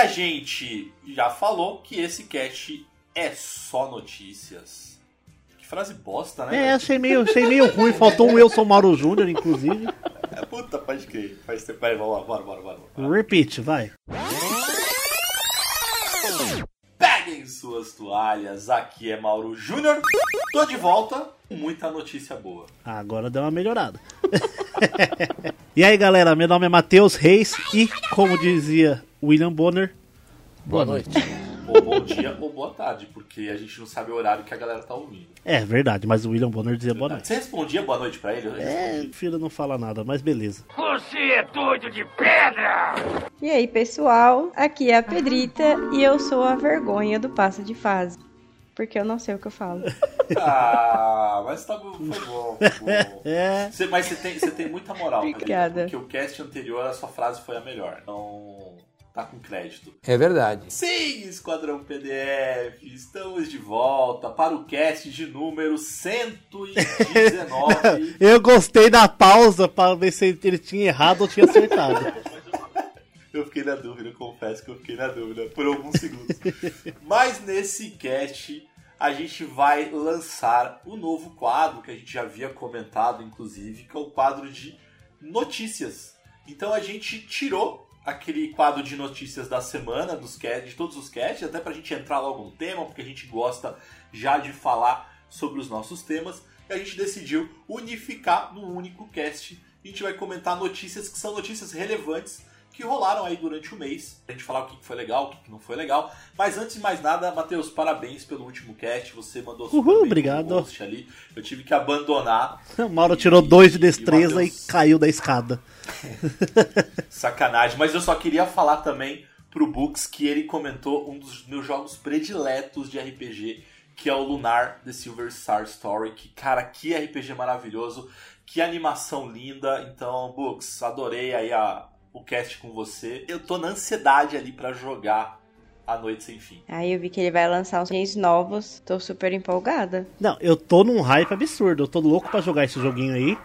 a gente já falou que esse cast é só notícias. Que frase bosta, né? É, achei meio, achei meio ruim. Faltou um Wilson Mauro Júnior, inclusive. É, puta, pode crer. Faz tempo. Vai, vamos lá, bora, bora, bora. bora. Repeat, vai. Peguem suas toalhas, aqui é Mauro Júnior. Tô de volta com muita notícia boa. Agora deu uma melhorada. e aí, galera, meu nome é Matheus Reis e, como dizia William Bonner, boa, noite. Ou bom dia ou boa tarde, porque a gente não sabe o horário que a galera tá ouvindo. É verdade, mas o William Bonner dizia boa noite. Você respondia boa noite pra ele? Eu É, filho não fala nada, mas beleza. Você é doido de pedra! E aí, pessoal? Aqui é a Pedrita e eu sou a vergonha do passo de fase. Porque eu não sei o que eu falo. Ah, mas tá bom, foi bom. Foi bom. É, Você- mas você tem, você tem muita moral, Thalita, Obrigada. Porque o cast anterior, a sua frase foi a melhor. Então, tá com crédito. É verdade. Sim, Esquadrão PDF, estamos de volta para o cast de número 119. eu gostei da pausa pra ver se ele tinha errado ou tinha acertado. Eu fiquei na dúvida, eu confesso que eu fiquei na dúvida por alguns segundos. Mas nesse cast a gente vai lançar o novo quadro que a gente já havia comentado, inclusive, que é o quadro de notícias. Então a gente tirou aquele quadro de notícias da semana, dos cast, de todos os casts, até pra gente entrar logo no tema, porque a gente gosta já de falar sobre os nossos temas, e a gente decidiu unificar num único cast. A gente vai comentar notícias que são notícias relevantes que rolaram aí durante o mês. A gente falar o que foi legal, o que não foi legal. Mas antes de mais nada, Matheus, parabéns pelo último cast. Você mandou super Uhul, obrigado. ali. Eu tive que abandonar. O Mauro tirou dois de E- destreza e e, caiu da escada. Sacanagem. Mas eu só queria falar também pro Books que ele comentou um dos meus jogos prediletos de RPG, que é o Lunar The Silver Star Story. Que, cara, que RPG maravilhoso. Que animação linda. Então, Books, adorei aí a, o cast com você. Eu tô na ansiedade ali pra jogar A Noite Sem Fim. Aí eu vi que ele vai lançar uns games novos. Tô super empolgada. Não, eu tô num hype absurdo. Eu tô louco pra jogar esse joguinho aí.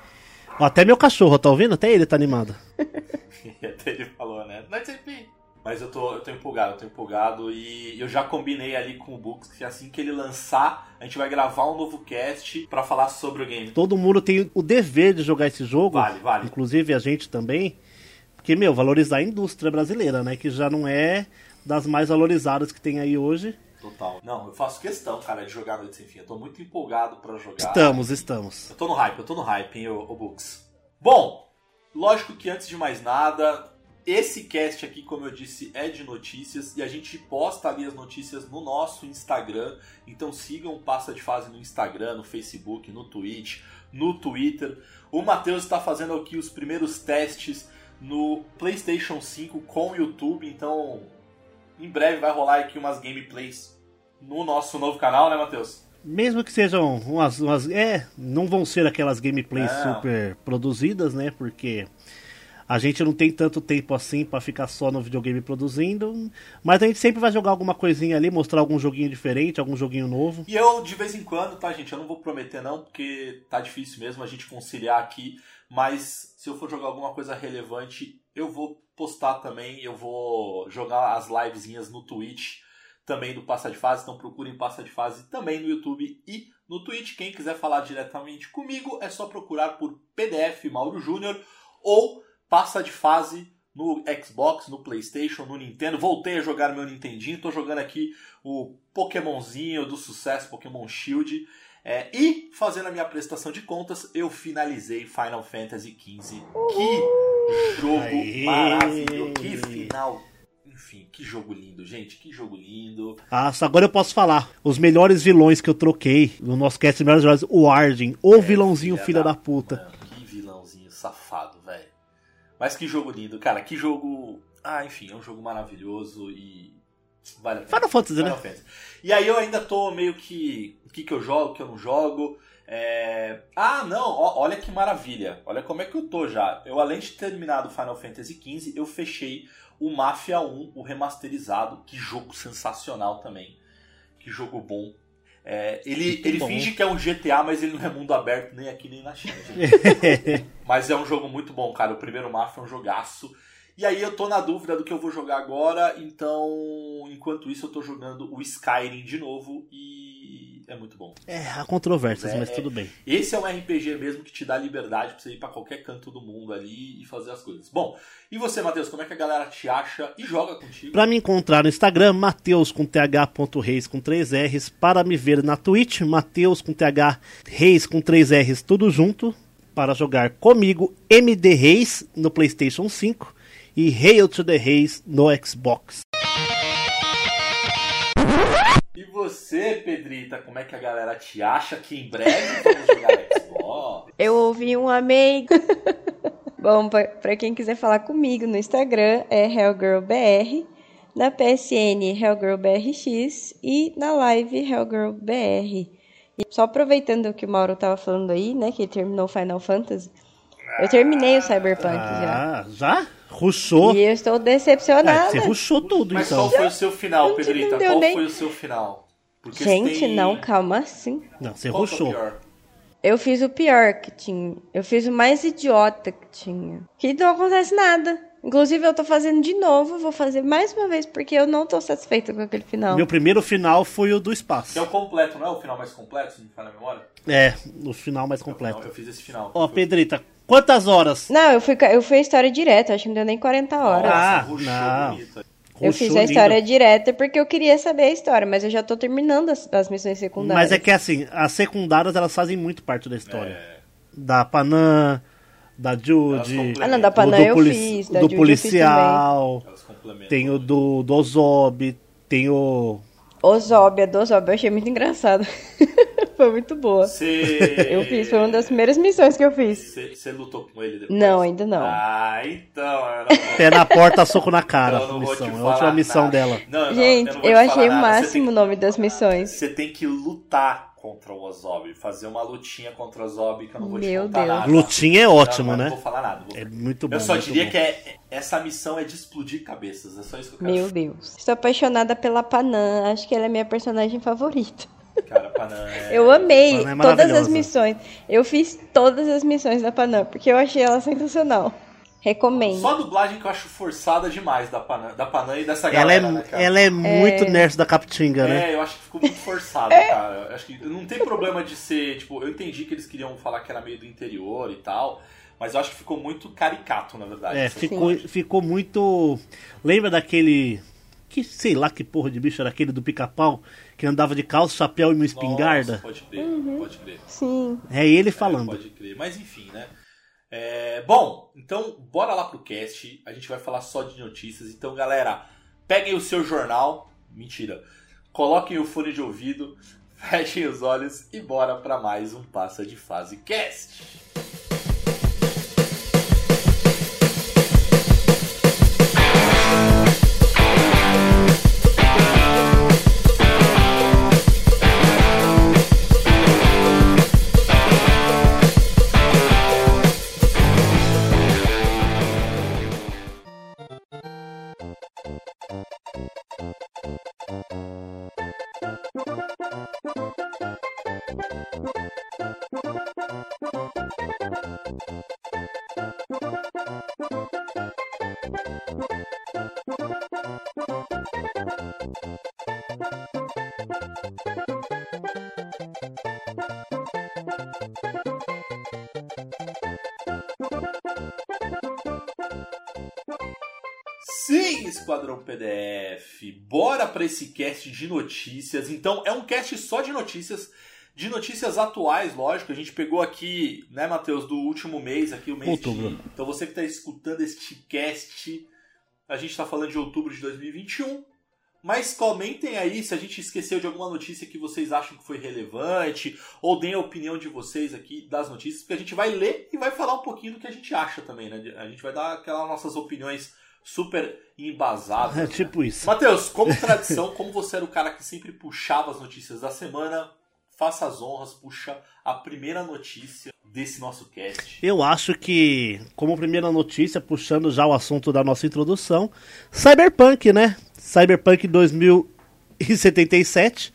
Até meu cachorro, tá ouvindo? Até ele tá animado. Até ele falou, né? Night Fim. Mas eu tô, eu tô empolgado, eu tô empolgado e eu já combinei ali com o Books que assim que ele lançar, a gente vai gravar um novo cast pra falar sobre o game. Todo mundo tem o dever de jogar esse jogo. Vale, vale. Inclusive a gente também. Porque, meu, valorizar a indústria brasileira, né? Que já não é das mais valorizadas que tem aí hoje. Total. Não, eu faço questão, cara, de jogar Noite Sem Fim. Eu tô muito empolgado pra jogar. Estamos, estamos. Eu tô no hype, eu tô no hype, hein, o, Books. Bom, lógico que antes de mais nada, esse cast aqui, como eu disse, é de notícias e a gente posta ali as notícias no nosso Instagram. Então sigam o Passa de Fase no Instagram, no Facebook, no Twitch, no Twitter. O Matheus está fazendo aqui os primeiros testes no PlayStation 5 com o YouTube, então em breve vai rolar aqui umas gameplays no nosso novo canal, né, Matheus? Mesmo que sejam umas, umas. É, não vão ser aquelas gameplays Não. super produzidas, né? Porque a gente não tem tanto tempo assim pra ficar só no videogame produzindo. Mas a gente sempre vai jogar alguma coisinha ali, mostrar algum joguinho diferente, algum joguinho novo. E eu, de vez em quando, tá, gente? Eu não vou prometer, não, porque tá difícil mesmo a gente conciliar aqui. Mas se eu for jogar alguma coisa relevante, eu vou postar também. Eu vou jogar as livezinhas no Twitch também do Passa de Fase. Então procurem Passa de Fase também no YouTube e no Twitch. Quem quiser falar diretamente comigo, é só procurar por PDF Mauro Júnior ou Passa de Fase no Xbox, no PlayStation, no Nintendo. Voltei a jogar meu Nintendinho, tô jogando aqui o Pokémonzinho do sucesso, Pokémon Shield. É, e fazendo a minha prestação de contas, eu finalizei Final Fantasy XV. Que jogo Aê! maravilhoso! Que final! Enfim, que jogo lindo, gente. Que jogo lindo. Ah, agora eu posso falar. Os melhores vilões que eu troquei no nosso cast de melhores vilões, o Arden, o vilãozinho filha da puta. Mano, que vilãozinho safado, velho. Mas que jogo lindo, cara. Que jogo. Ah, enfim, é um jogo maravilhoso e. Vale a pena. Final Fantasy, né? Final Fantasy. E aí eu ainda tô meio que. O que, que eu jogo, o que eu não jogo. É... Ah, não, ó- olha que maravilha. Olha como é que eu tô já. Eu, além de ter terminado Final Fantasy XV, eu fechei o Mafia 1, o remasterizado. Que jogo sensacional também. Que jogo bom. É, ele ele bom. finge que é um GTA, mas ele não é mundo aberto nem aqui nem na China. mas é um jogo muito bom, cara. O primeiro Mafia é um jogaço. E aí eu tô na dúvida do que eu vou jogar agora, então enquanto isso eu tô jogando o Skyrim de novo e é muito bom. É, há controvérsias, É, mas tudo bem. Esse é um RPG mesmo que te dá liberdade pra você ir pra qualquer canto do mundo ali e fazer as coisas. Bom, e você, Matheus, como é que a galera te acha e joga contigo? Pra me encontrar no Instagram, Mateus com th.reis com 3 R's. Para me ver na Twitch, Mateus com th reis com 3 R's tudo junto. Para jogar comigo, MD Reis no PlayStation 5 e Hail to the Reis no Xbox. E você, Pedrita, como é que a galera te acha que em breve vamos jogar Xbox? Eu ouvi um amigo. Bom, pra, pra quem quiser falar comigo no Instagram é HellGirlBR, na PSN HellGirlBRX e na live HellGirlBR. E só aproveitando o que o Mauro tava falando aí, né, que terminou o Final Fantasy, eu terminei o Cyberpunk já. Ah, já? Ruxou? E eu estou Ah, decepcionada. você ruxou tudo, Mas então. qual foi o seu final, Não Pedrita? Qual nem- foi o seu final? Porque Gente, tem- não, calma assim. Não, você Qual é ruxou. Eu fiz o pior que tinha. Eu fiz o mais idiota que tinha. Que não acontece nada. Inclusive, eu tô fazendo de novo. Vou fazer mais uma vez, porque eu não tô satisfeita com aquele final. Meu primeiro final foi o do Que é espaço. o completo, não é o final mais completo, se me falha a memória? É, o final mais completo. eu fiz esse final. Ó, Pedrita, quantas horas? Não, eu fui, eu fui a história direta. Acho que não deu nem 40 horas. Ah, não. eu fiz a lindo. história direta porque eu queria saber a história. Mas eu já tô terminando as, as missões secundárias. Mas é que assim, as secundárias elas fazem muito parte da história. É, Da Panam, da complementam. Ah, não, da o Panam eu fiz. Da do Judy eu fiz também. policial, tem o do, do Ozob, tem o. Ozóbia, do Ozóbia, eu achei muito engraçado. foi muito boa. Você... Eu fiz, foi uma das primeiras missões que eu fiz. Você lutou com ele depois? Não, ainda não. Ah, então... Não... Pé na porta, soco na cara. eu não vou missão. te É a última missão nada. dela. Não, não, Gente, eu, não eu te achei o máximo o nome das missões. você tem que lutar contra o Ozob. Fazer uma lutinha contra o Ozob que eu não vou te Meu contar Deus. nada. Lutinha é Não, ótimo, mas né? Não vou falar nada. vou- É muito bom. Eu só diria bom. que é, essa missão é de explodir cabeças. É só isso que eu quero Meu Deus. Estou apaixonada pela Panam. Acho que ela é minha personagem favorita. Cara, Panam é... Eu amei Panam é todas as missões. Eu fiz todas as missões da Panam, porque eu achei ela sensacional. Recomendo. Só a dublagem que eu acho forçada demais da Panam, da Panam e dessa Ela é, galera, né, cara? ela é muito É. nerd da Capitinga, né? É, eu acho que ficou muito forçado, cara. Eu acho que não tem problema de ser, tipo, eu entendi que eles queriam falar que era meio do interior e tal, mas eu acho que ficou muito caricato, na verdade. É, ficou, ficou muito. Lembra daquele. Que sei lá que porra de bicho era aquele do pica-pau que andava de calça, chapéu e uma espingarda? Nossa, pode crer, Uhum. pode crer. Sim. É ele É, falando. pode crer. Mas enfim, né? É, bom, então bora lá pro cast. A gente vai falar só de notícias. Então, galera, peguem o seu jornal. Mentira. Coloquem o fone de ouvido, fechem os olhos e bora pra mais um Passa de Fase Cast. Esquadrão PDF. Bora para esse cast de notícias. Então, é um cast só de notícias, de notícias atuais, lógico. A gente pegou aqui, né, Matheus, do último mês, aqui o mês Outubro. de. Então, você que está escutando este cast, a gente está falando de outubro de 2021. Mas comentem aí se a gente esqueceu de alguma notícia que vocês acham que foi relevante, ou deem a opinião de vocês aqui das notícias, porque a gente vai ler e vai falar um pouquinho do que a gente acha também, né? A gente vai dar aquelas nossas opiniões super embasadas. É né? tipo isso. Matheus, como tradição, como você era o cara que sempre puxava as notícias da semana, faça as honras, puxa a primeira notícia desse nosso cast. Eu acho que, como primeira notícia, puxando já o assunto da nossa introdução, Cyberpunk, né? Cyberpunk 2077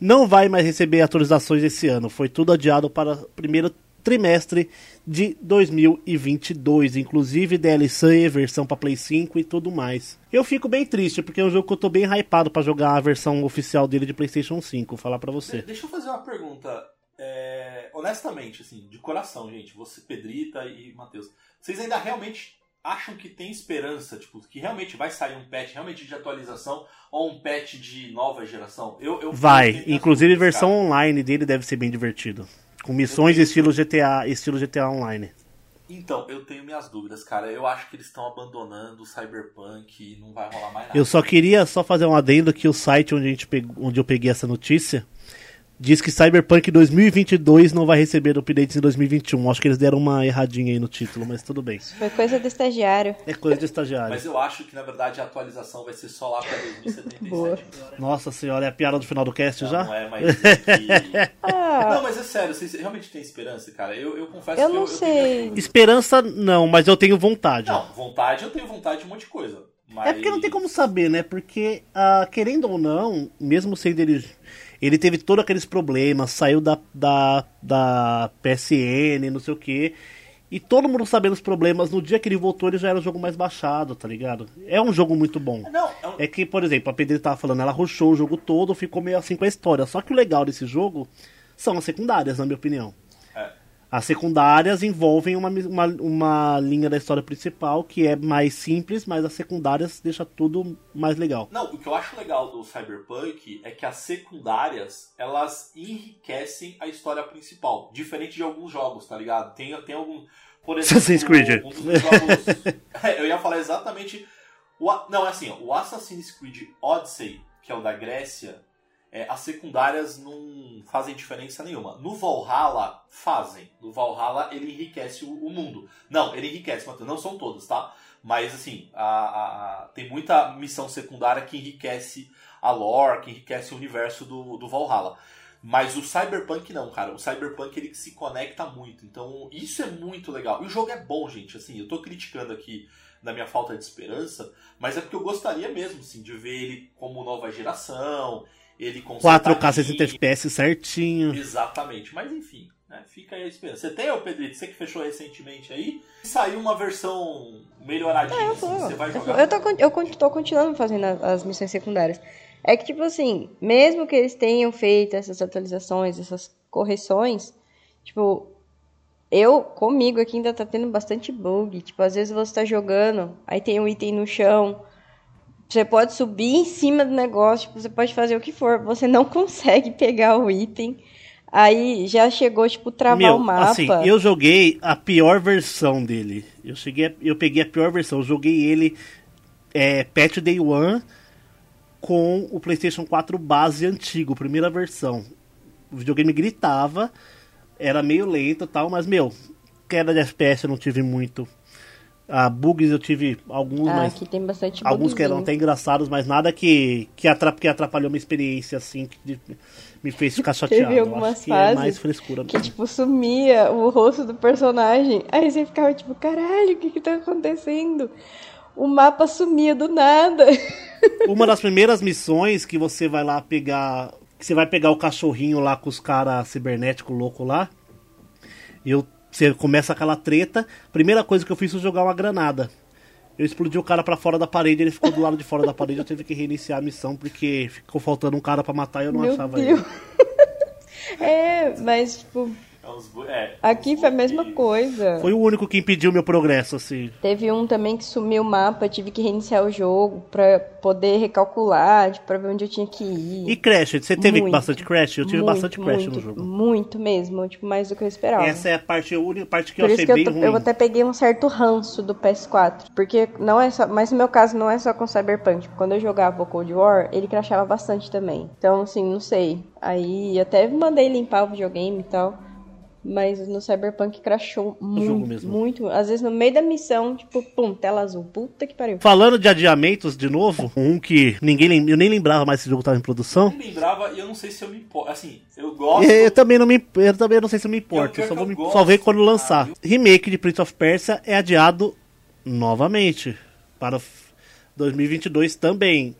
não vai mais receber atualizações esse ano. Foi tudo adiado para o primeiro trimestre de 2022, inclusive DLC, versão para Play 5 e tudo mais. Eu fico bem triste porque é um jogo que eu tô bem hypado para jogar a versão oficial dele de PlayStation 5, vou falar para você. Deixa eu fazer uma pergunta, é, honestamente, assim, de coração, gente, você Pedrita e Matheus, vocês ainda realmente acham que tem esperança, tipo, que realmente vai sair um patch realmente de atualização ou um patch de nova geração? Eu, eu vai, inclusive a versão cara. online dele deve ser bem divertido. Com missões estilo GTA, estilo GTA Online. Então, eu tenho minhas dúvidas, cara. Eu acho que eles estão abandonando o Cyberpunk e não vai rolar mais nada. Eu só queria só fazer um adendo que o site onde, a gente pegou, onde eu peguei essa notícia diz que Cyberpunk 2022 não vai receber updates em 2021. Acho que eles deram uma erradinha aí no título, mas tudo bem. Foi coisa do estagiário. É coisa do estagiário. Mas eu acho que na verdade a atualização vai ser só lá para 2077. Boa. Nossa senhora, é a piada do final do cast não, já? Não é, mas. É que... ah. Não, mas é sério, vocês realmente têm esperança, cara? Eu, eu confesso eu que não eu, sei. Eu esperança não, mas eu tenho vontade. Não, vontade eu tenho vontade de um monte de coisa. Mas... É porque não tem como saber, né? Porque, uh, querendo ou não, mesmo sendo ele ele teve todos aqueles problemas, saiu da, da, da PSN, não sei o que. E todo mundo sabendo os problemas, no dia que ele voltou, ele já era o jogo mais baixado, tá ligado? É um jogo muito bom. Não, é, um... é que, por exemplo, a Pedro tava falando, ela rushou o jogo todo, ficou meio assim com a história. Só que o legal desse jogo são as secundárias, na minha opinião. As secundárias envolvem uma, uma, uma, linha da história principal que é mais simples, mas as secundárias deixa tudo mais legal. Não, o que eu acho legal do Cyberpunk é que as secundárias elas enriquecem a história principal, diferente de alguns jogos, tá ligado? Tem, tem algum. Por exemplo, Assassin's Creed. Um, um jogos, é, eu ia falar exatamente. O, não, é assim, o Assassin's Creed Odyssey, que é o da Grécia, é, as secundárias não fazem diferença nenhuma. No Valhalla, fazem. No Valhalla, ele enriquece o, o mundo. Não, ele enriquece, mas não são todas, tá? Mas, assim, a, a, a, tem muita missão secundária que enriquece a lore, que enriquece o universo do, do Valhalla. Mas o Cyberpunk não, cara. O Cyberpunk ele se conecta muito. Então, isso é muito legal. E o jogo é bom, gente. Assim, eu tô criticando aqui na minha falta de esperança, mas é porque eu gostaria mesmo, assim, de ver ele como nova geração, ele 4K 60 FPS certinho. Exatamente, mas enfim, né, fica aí a esperança. Você tem, ô Pedrito, você que fechou recentemente aí, saiu uma versão melhoradinha, é, eu, assim, você vai jogar? Eu, tô, eu tô continuando fazendo as missões secundárias. É que, tipo assim, mesmo que eles tenham feito essas atualizações, essas correções, tipo, eu, comigo aqui ainda tá tendo bastante bug. Tipo, às vezes você tá jogando, aí tem um item no chão, você pode subir em cima do negócio, tipo, você pode fazer o que for, você não consegue pegar o item. Aí já chegou, tipo, travar Meu, o mapa. Assim, eu joguei a pior versão dele. Eu cheguei, eu peguei a pior versão. Eu joguei ele é, Patch Day One com o PlayStation 4 base antigo, primeira versão. O videogame gritava, era meio lento e tal, mas, meu, queda de FPS eu não tive muito. Ah, bugs eu tive alguns, ah, mas. Aqui tem bastante Alguns que eram até engraçados, mas nada que, que, atrap, que atrapalhou uma experiência assim, que me fez ficar chateado. Teve algumas fases é mais frescura que, tipo, sumia o rosto do personagem. Aí você ficava tipo, caralho, o que que tá acontecendo? O mapa sumia do nada. Uma das primeiras missões que você vai lá pegar. Que você vai pegar o cachorrinho lá com os caras cibernéticos louco lá. Eu você começa aquela treta. Primeira coisa que eu fiz foi jogar uma granada. Eu explodi o cara para fora da parede, ele ficou do lado de fora da parede. Eu tive que reiniciar a missão porque ficou faltando um cara para matar e eu não Meu achava Deus. ele. é, mas tipo, é, Aqui foi a mesma coisa. Foi o único que impediu meu progresso, assim. Teve um também que sumiu o mapa, tive que reiniciar o jogo pra poder recalcular, tipo, pra ver onde eu tinha que ir. E Crash? Você teve muito, bastante Crash? Eu tive muito, bastante Crash muito, no jogo. Muito mesmo, tipo, mais do que eu esperava. Essa é a parte, a única parte que Por eu achei que bem eu, ruim. Eu até peguei um certo ranço do PS4, porque não é só, mas no meu caso não é só com Cyberpunk. Tipo, quando eu jogava o Cold War, ele crashava bastante também. Então, assim, não sei. Aí até mandei limpar o videogame e tal. Mas no Cyberpunk crashou muito, muito. Às vezes no meio da missão, tipo, pum, tela azul. Puta que pariu. Falando de adiamentos de novo, um que ninguém eu nem lembrava mais se o jogo tava em produção. Eu nem lembrava e eu não sei se eu me importo. Assim, eu gosto. Eu também não me eu também não sei se eu me importo. Eu, eu só vou me gosto, só ver quando lançar. Remake de Prince of Persia é adiado novamente para 2022 também.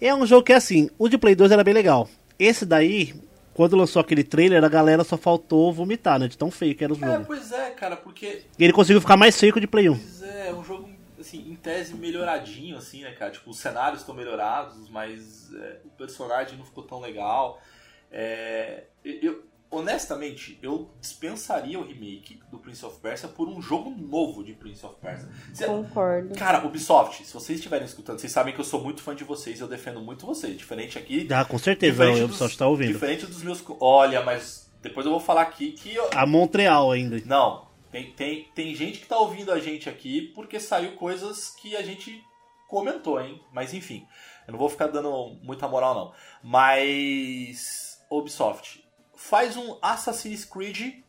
É um jogo que é assim, o de Play 2 era bem legal. esse daí, quando lançou aquele trailer, a galera só faltou vomitar, né? De tão feio que era o É, jogo. pois é, cara, porque E ele conseguiu ficar mais feio que o de Play 1. Pois é, é um jogo, assim, em tese melhoradinho, assim, né, cara? Tipo, os cenários estão melhorados, mas é, o personagem não ficou tão legal. É, eu, honestamente, eu dispensaria o remake do Prince of Persia por um jogo novo de Prince of Persia. Cê- Concordo. Cara, Ubisoft, se vocês estiverem escutando, vocês sabem que eu sou muito fã de vocês, eu defendo muito vocês. Diferente aqui. Ah, com certeza, diferente o Ubisoft tá ouvindo. Diferente dos meus. Olha, mas depois eu vou falar aqui que. eu- A Montreal ainda. não, tem, tem, tem gente que tá ouvindo a gente aqui porque saiu coisas que a gente comentou, hein? Mas enfim, eu não vou ficar dando muita moral, não. Mas. Ubisoft, faz um Assassin's Creed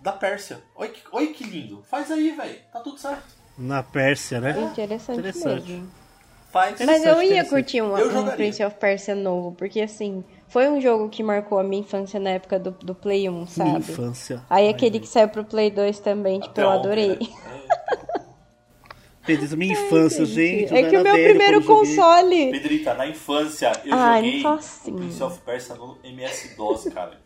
da Pérsia. Olha que, olha que lindo. Faz aí, velho. Tá tudo certo. Na Pérsia, né? Interessante, Interessante. mesmo. Faz. Mas eu ia curtir um, Eu um. Prince of Persia novo, porque assim, foi um jogo que marcou a minha infância na época do, do Play 1, Minha sabe? infância. Aí aquele que saiu pro Play 2 também, tipo, Até eu ontem, adorei. né? É. Feliz minha infância, gente. É eu que o meu primeiro eu console. Pedrita, na infância eu Ai, joguei o Prince of Persia no MS-DOS, cara.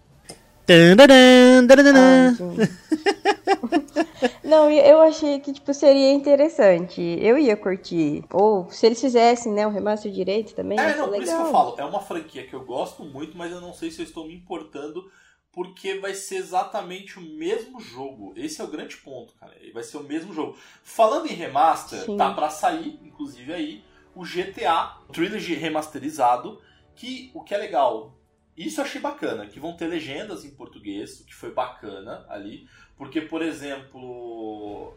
Não, eu achei que, tipo, seria interessante. Eu ia curtir. Ou se eles fizessem, né, o remaster direito também, É, não, por isso que legal. eu falo. É uma franquia que eu gosto muito, mas eu não sei se eu estou me importando porque vai ser exatamente o mesmo jogo. Esse é o grande ponto, cara. Vai ser o mesmo jogo. Falando em remaster, Sim. tá pra sair, inclusive aí, o GTA Trilogy remasterizado, que o que é legal, isso eu achei bacana, que vão ter legendas em português, o que foi bacana ali, porque, por exemplo,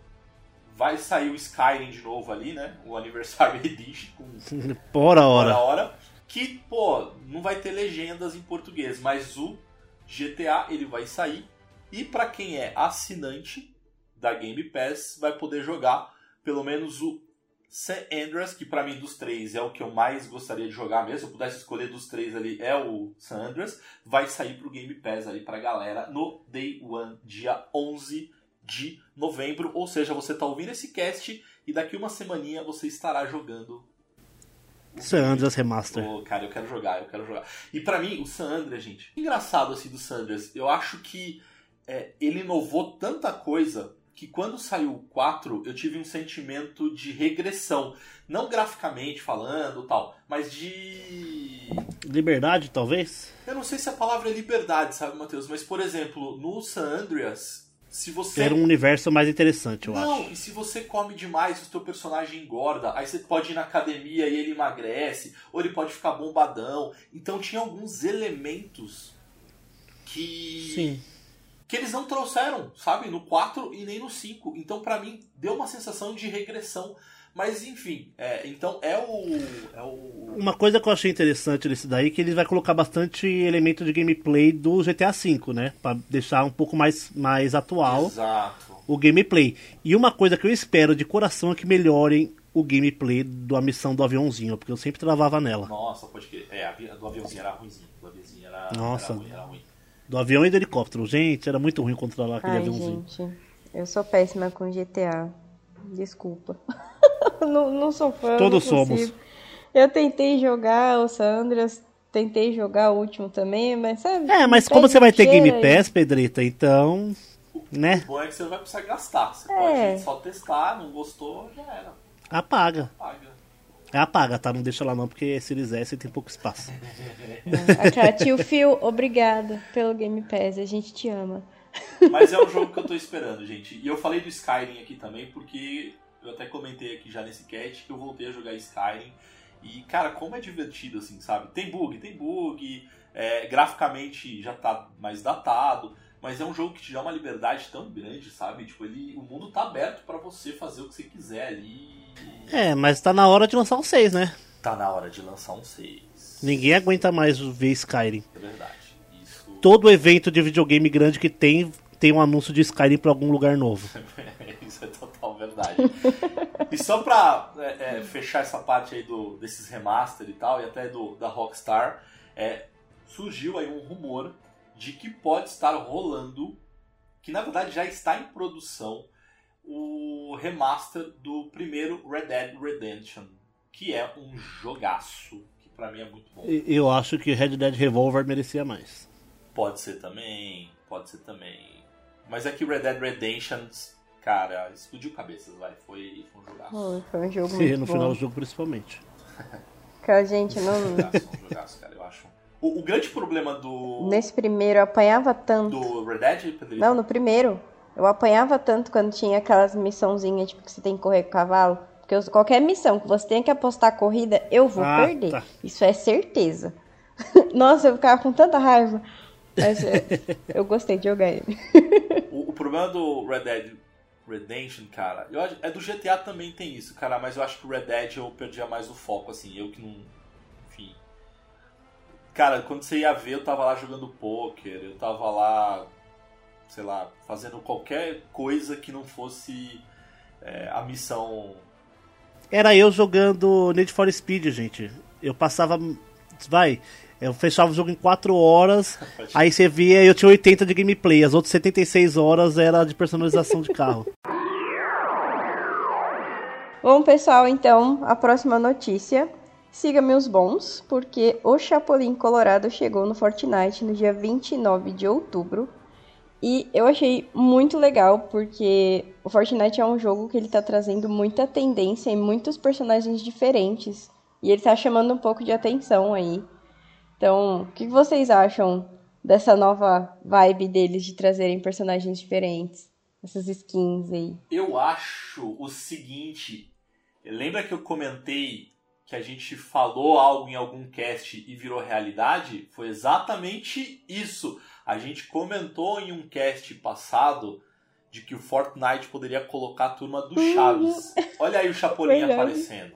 vai sair o Skyrim de novo ali, né? O Anniversary Edition com Por hora a hora. Que, pô, não vai ter legendas em português, mas o GTA ele vai sair. E pra quem é assinante da Game Pass, vai poder jogar pelo menos o San Andreas, que pra mim dos três é o que eu mais gostaria de jogar mesmo. Se eu pudesse escolher dos três ali, é o San Andreas. Vai sair pro Game Pass ali pra galera no Day One, dia 11 de novembro. Ou seja, você tá ouvindo esse cast e daqui uma semaninha você estará jogando San Andreas Remaster. Pô, cara, eu quero jogar, eu quero jogar. E pra mim, o San Andreas, gente, engraçado assim do San Andreas, eu acho que é, ele inovou tanta coisa que quando saiu o 4, eu tive um sentimento de regressão. Não graficamente falando tal, mas de. Liberdade, talvez? Eu não sei se a palavra é liberdade, sabe, Matheus? Mas, por exemplo, no San Andreas, se você. Era um universo mais interessante, eu Não, acho. e se você come demais, o teu personagem engorda, aí você pode ir na academia e ele emagrece, ou ele pode ficar bombadão. Então tinha alguns elementos que Sim. Que eles não trouxeram, sabe, no 4 e nem no 5. Então pra mim deu uma sensação de regressão. Mas enfim, é, então é o é o Uma coisa que eu achei interessante nesse daí é que ele vai colocar bastante elemento de gameplay do GTA V, né? Pra deixar um pouco mais, mais atual Exato. o gameplay. E uma coisa que eu espero de coração é que melhorem o gameplay da missão do aviãozinho, porque eu sempre travava nela. Nossa, pode crer. É, a do aviãozinho era ruimzinho. Do aviãozinho era, Nossa. era ruim, era ruim. Do avião e do helicóptero. Gente, era muito ruim controlar aquele Ai, aviãozinho. gente, eu sou péssima com GTA. Desculpa. não, não sou fã. Todos somos. Eu tentei jogar o Sandras, tentei jogar o último também, mas sabe? É, mas me como você vai ter Game. Pass, Pedrita, então. Né? O bom é que você não vai precisar gastar. Você É. pode só testar, não gostou, já era. Apaga. Paga. É apaga, tá? Não deixa lá não, porque Series S tem pouco espaço. Aquela tio Phil, obrigada pelo Game Pass, a gente te ama. Mas é um jogo que eu tô esperando, gente. E eu falei do Skyrim aqui também, porque eu até comentei aqui já nesse cast que eu voltei a jogar Skyrim. E, cara, como é divertido, assim, sabe? Tem bug, tem bug, é, graficamente já tá mais datado, mas é um jogo que te dá uma liberdade tão grande, sabe? Tipo, ele, o mundo tá aberto pra você fazer o que você quiser ali. É, mas tá na hora de lançar um 6, né? Tá na hora de lançar um 6. Ninguém aguenta mais ver Skyrim. É verdade. Isso. Todo evento de videogame grande que tem, tem um anúncio de Skyrim pra algum lugar novo. Isso é total verdade. e só pra é, é, fechar essa parte aí do, desses remaster e tal, e até do, da Rockstar, é, surgiu aí um rumor de que pode estar rolando, que na verdade já está em produção, o remaster do primeiro Red Dead Redemption, que é um jogaço. Que pra mim é muito bom. Eu acho que Red Dead Revolver merecia mais. Pode ser também, pode ser também. Mas é que Red Dead Redemption, cara, explodiu cabeças, vai. Foi, foi um jogaço. Foi, foi um jogo E muito no bom. final do jogo, principalmente. Que a gente não... jogaço, um jogaço, cara, eu acho. O, o grande problema do, Nesse primeiro eu apanhava tanto. do Red Dead, Pedrito, Não, no primeiro. Eu apanhava tanto quando tinha aquelas missãozinhas, tipo, que você tem que correr com o cavalo. Porque eu- qualquer missão que você tenha que apostar a corrida, eu vou Ah, perder. tá. Isso é certeza. Nossa, eu ficava com tanta raiva. Mas eu, eu gostei de jogar ele. O, o problema do Red Dead Redemption, cara, eu acho, é do GTA também tem isso, cara, mas eu acho que o Red Dead eu perdia mais o foco, assim, eu que não. Enfim. Cara, quando você ia ver, eu tava lá jogando poker, eu tava lá, sei lá, fazendo qualquer coisa que não fosse é, a missão. Era eu jogando Need for Speed, gente. Eu passava. Vai. Eu fechava o jogo em 4 horas. aí você via, eu tinha 80 de gameplay. As outras 76 horas era de personalização de carro. Bom, pessoal, então, a próxima notícia. Siga meus bons, porque o Chapolin Colorado chegou no Fortnite no dia 29 de outubro. E eu achei muito legal, porque o Fortnite é um jogo que ele tá trazendo muita tendência e muitos personagens diferentes. E ele tá chamando um pouco de atenção aí. Então, o que vocês acham dessa nova vibe deles de trazerem personagens diferentes? Essas skins aí. Eu acho o seguinte. Lembra que eu comentei que a gente falou algo em algum cast e virou realidade? Foi exatamente isso. A gente comentou em um cast passado de que o Fortnite poderia colocar a turma do Chaves. Olha aí o Chapolin Verdade. aparecendo.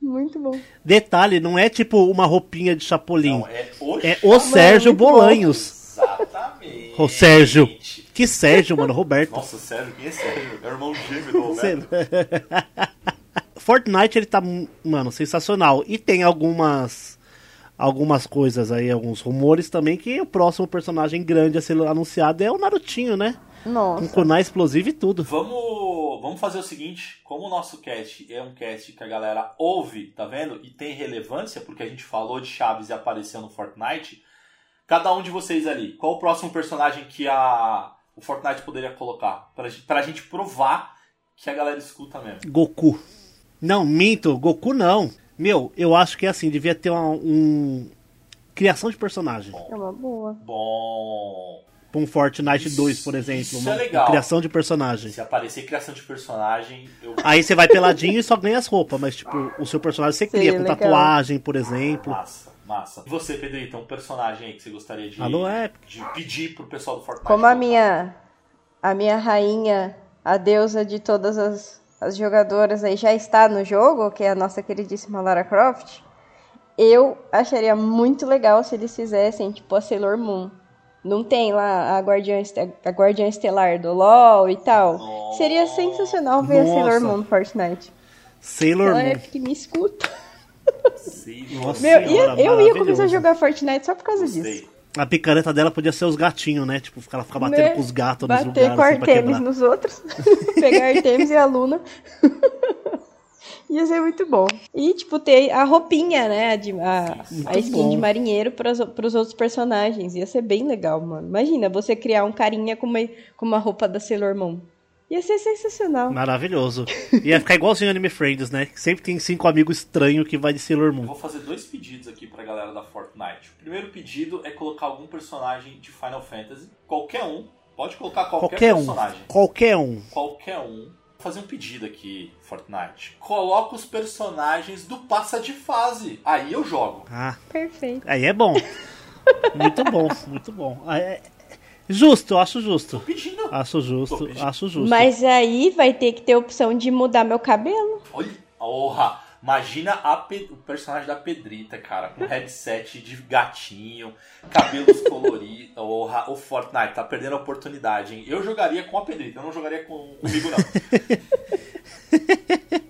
Muito bom. Detalhe, não é tipo uma roupinha de Chapolin. Não, é o, É o Sérgio muito bom. Bolanhos. Exatamente. Ô, Sérgio. Que Sérgio, mano, Roberto. Nossa, Sérgio, quem é Sérgio? É o irmão gêmeo do Roberto. Fortnite ele tá, mano, sensacional. E tem algumas algumas coisas aí, alguns rumores também que o próximo personagem grande a ser anunciado é o Narutinho, né? Com Nossa. kunai explosivo e tudo. Vamos, vamos fazer o seguinte, como o nosso cast é um cast que a galera ouve, tá vendo? E tem relevância, porque a gente falou de Chaves e apareceu no Fortnite. Cada um de vocês ali, qual o próximo personagem que a, o Fortnite poderia colocar? Pra, pra gente provar que a galera escuta mesmo. Goku. Não, minto, Goku não. Meu, eu acho que é assim, devia ter uma um criação de personagem. É uma boa. Bom, Pra um Fortnite Isso- 2, por exemplo. isso uma, é legal. uma criação de personagem. se aparecer criação de personagem, eu... Aí você vai peladinho e só ganha as roupas, mas tipo, o seu personagem você cria Seria com legal. tatuagem, por exemplo. Massa, massa. E você, Pedrito, um personagem aí que você gostaria de, Alô, Epic. de pedir pro pessoal do Fortnite? Como a minha a minha rainha, a deusa de todas as, as jogadoras aí já está no jogo, que é a nossa queridíssima Lara Croft, eu acharia muito legal se eles fizessem tipo a Sailor Moon. Não tem lá a Guardiã, a Guardiã Estelar do LoL e tal. Nossa. Seria sensacional ver a Nossa. Sailor Moon no Fortnite. Sailor é Moon. que me escuta. Sim, Nossa Meu, Senhora, eu ia começar a jogar Fortnite só por causa disso. A picareta dela podia ser os gatinhos, né? Tipo, ela ficar batendo Né? com os gatos nos Bater lugares com assim, Artemis nos outros. Pegar Artemis e a Luna. Ia ser muito bom. E, tipo, ter a roupinha, né? A, de- a, Muito a skin bom. de marinheiro pros, pros outros personagens. Ia ser bem legal, mano. Imagina você criar um carinha com uma, com uma roupa da Sailor Moon. Ia ser sensacional. Maravilhoso. Ia ficar igualzinho Anime Friends, né? Sempre tem cinco amigos estranhos que vai de Sailor Eu Moon. vou fazer dois pedidos aqui pra galera da Fortnite. O primeiro pedido é colocar algum personagem de Final Fantasy, qualquer um. Pode colocar qualquer, Qualquer um. personagem. Qualquer um. Qualquer um. Vou fazer um pedido aqui, Fortnite. Coloca os personagens do passa de fase. Aí eu jogo. Ah, Perfeito. aí é bom. Muito bom, muito bom. Ah, é- Justo, acho justo. Tô pedindo. Acho justo, Tô pedindo. acho justo. Mas aí vai ter que ter a opção de mudar meu cabelo. Olha, orra. Imagina a Pe- o personagem da Pedrita, cara, com headset de gatinho, cabelos coloridos. Orra, o Fortnite tá perdendo a oportunidade, hein? Eu jogaria com a Pedrita, eu não jogaria com, comigo, não.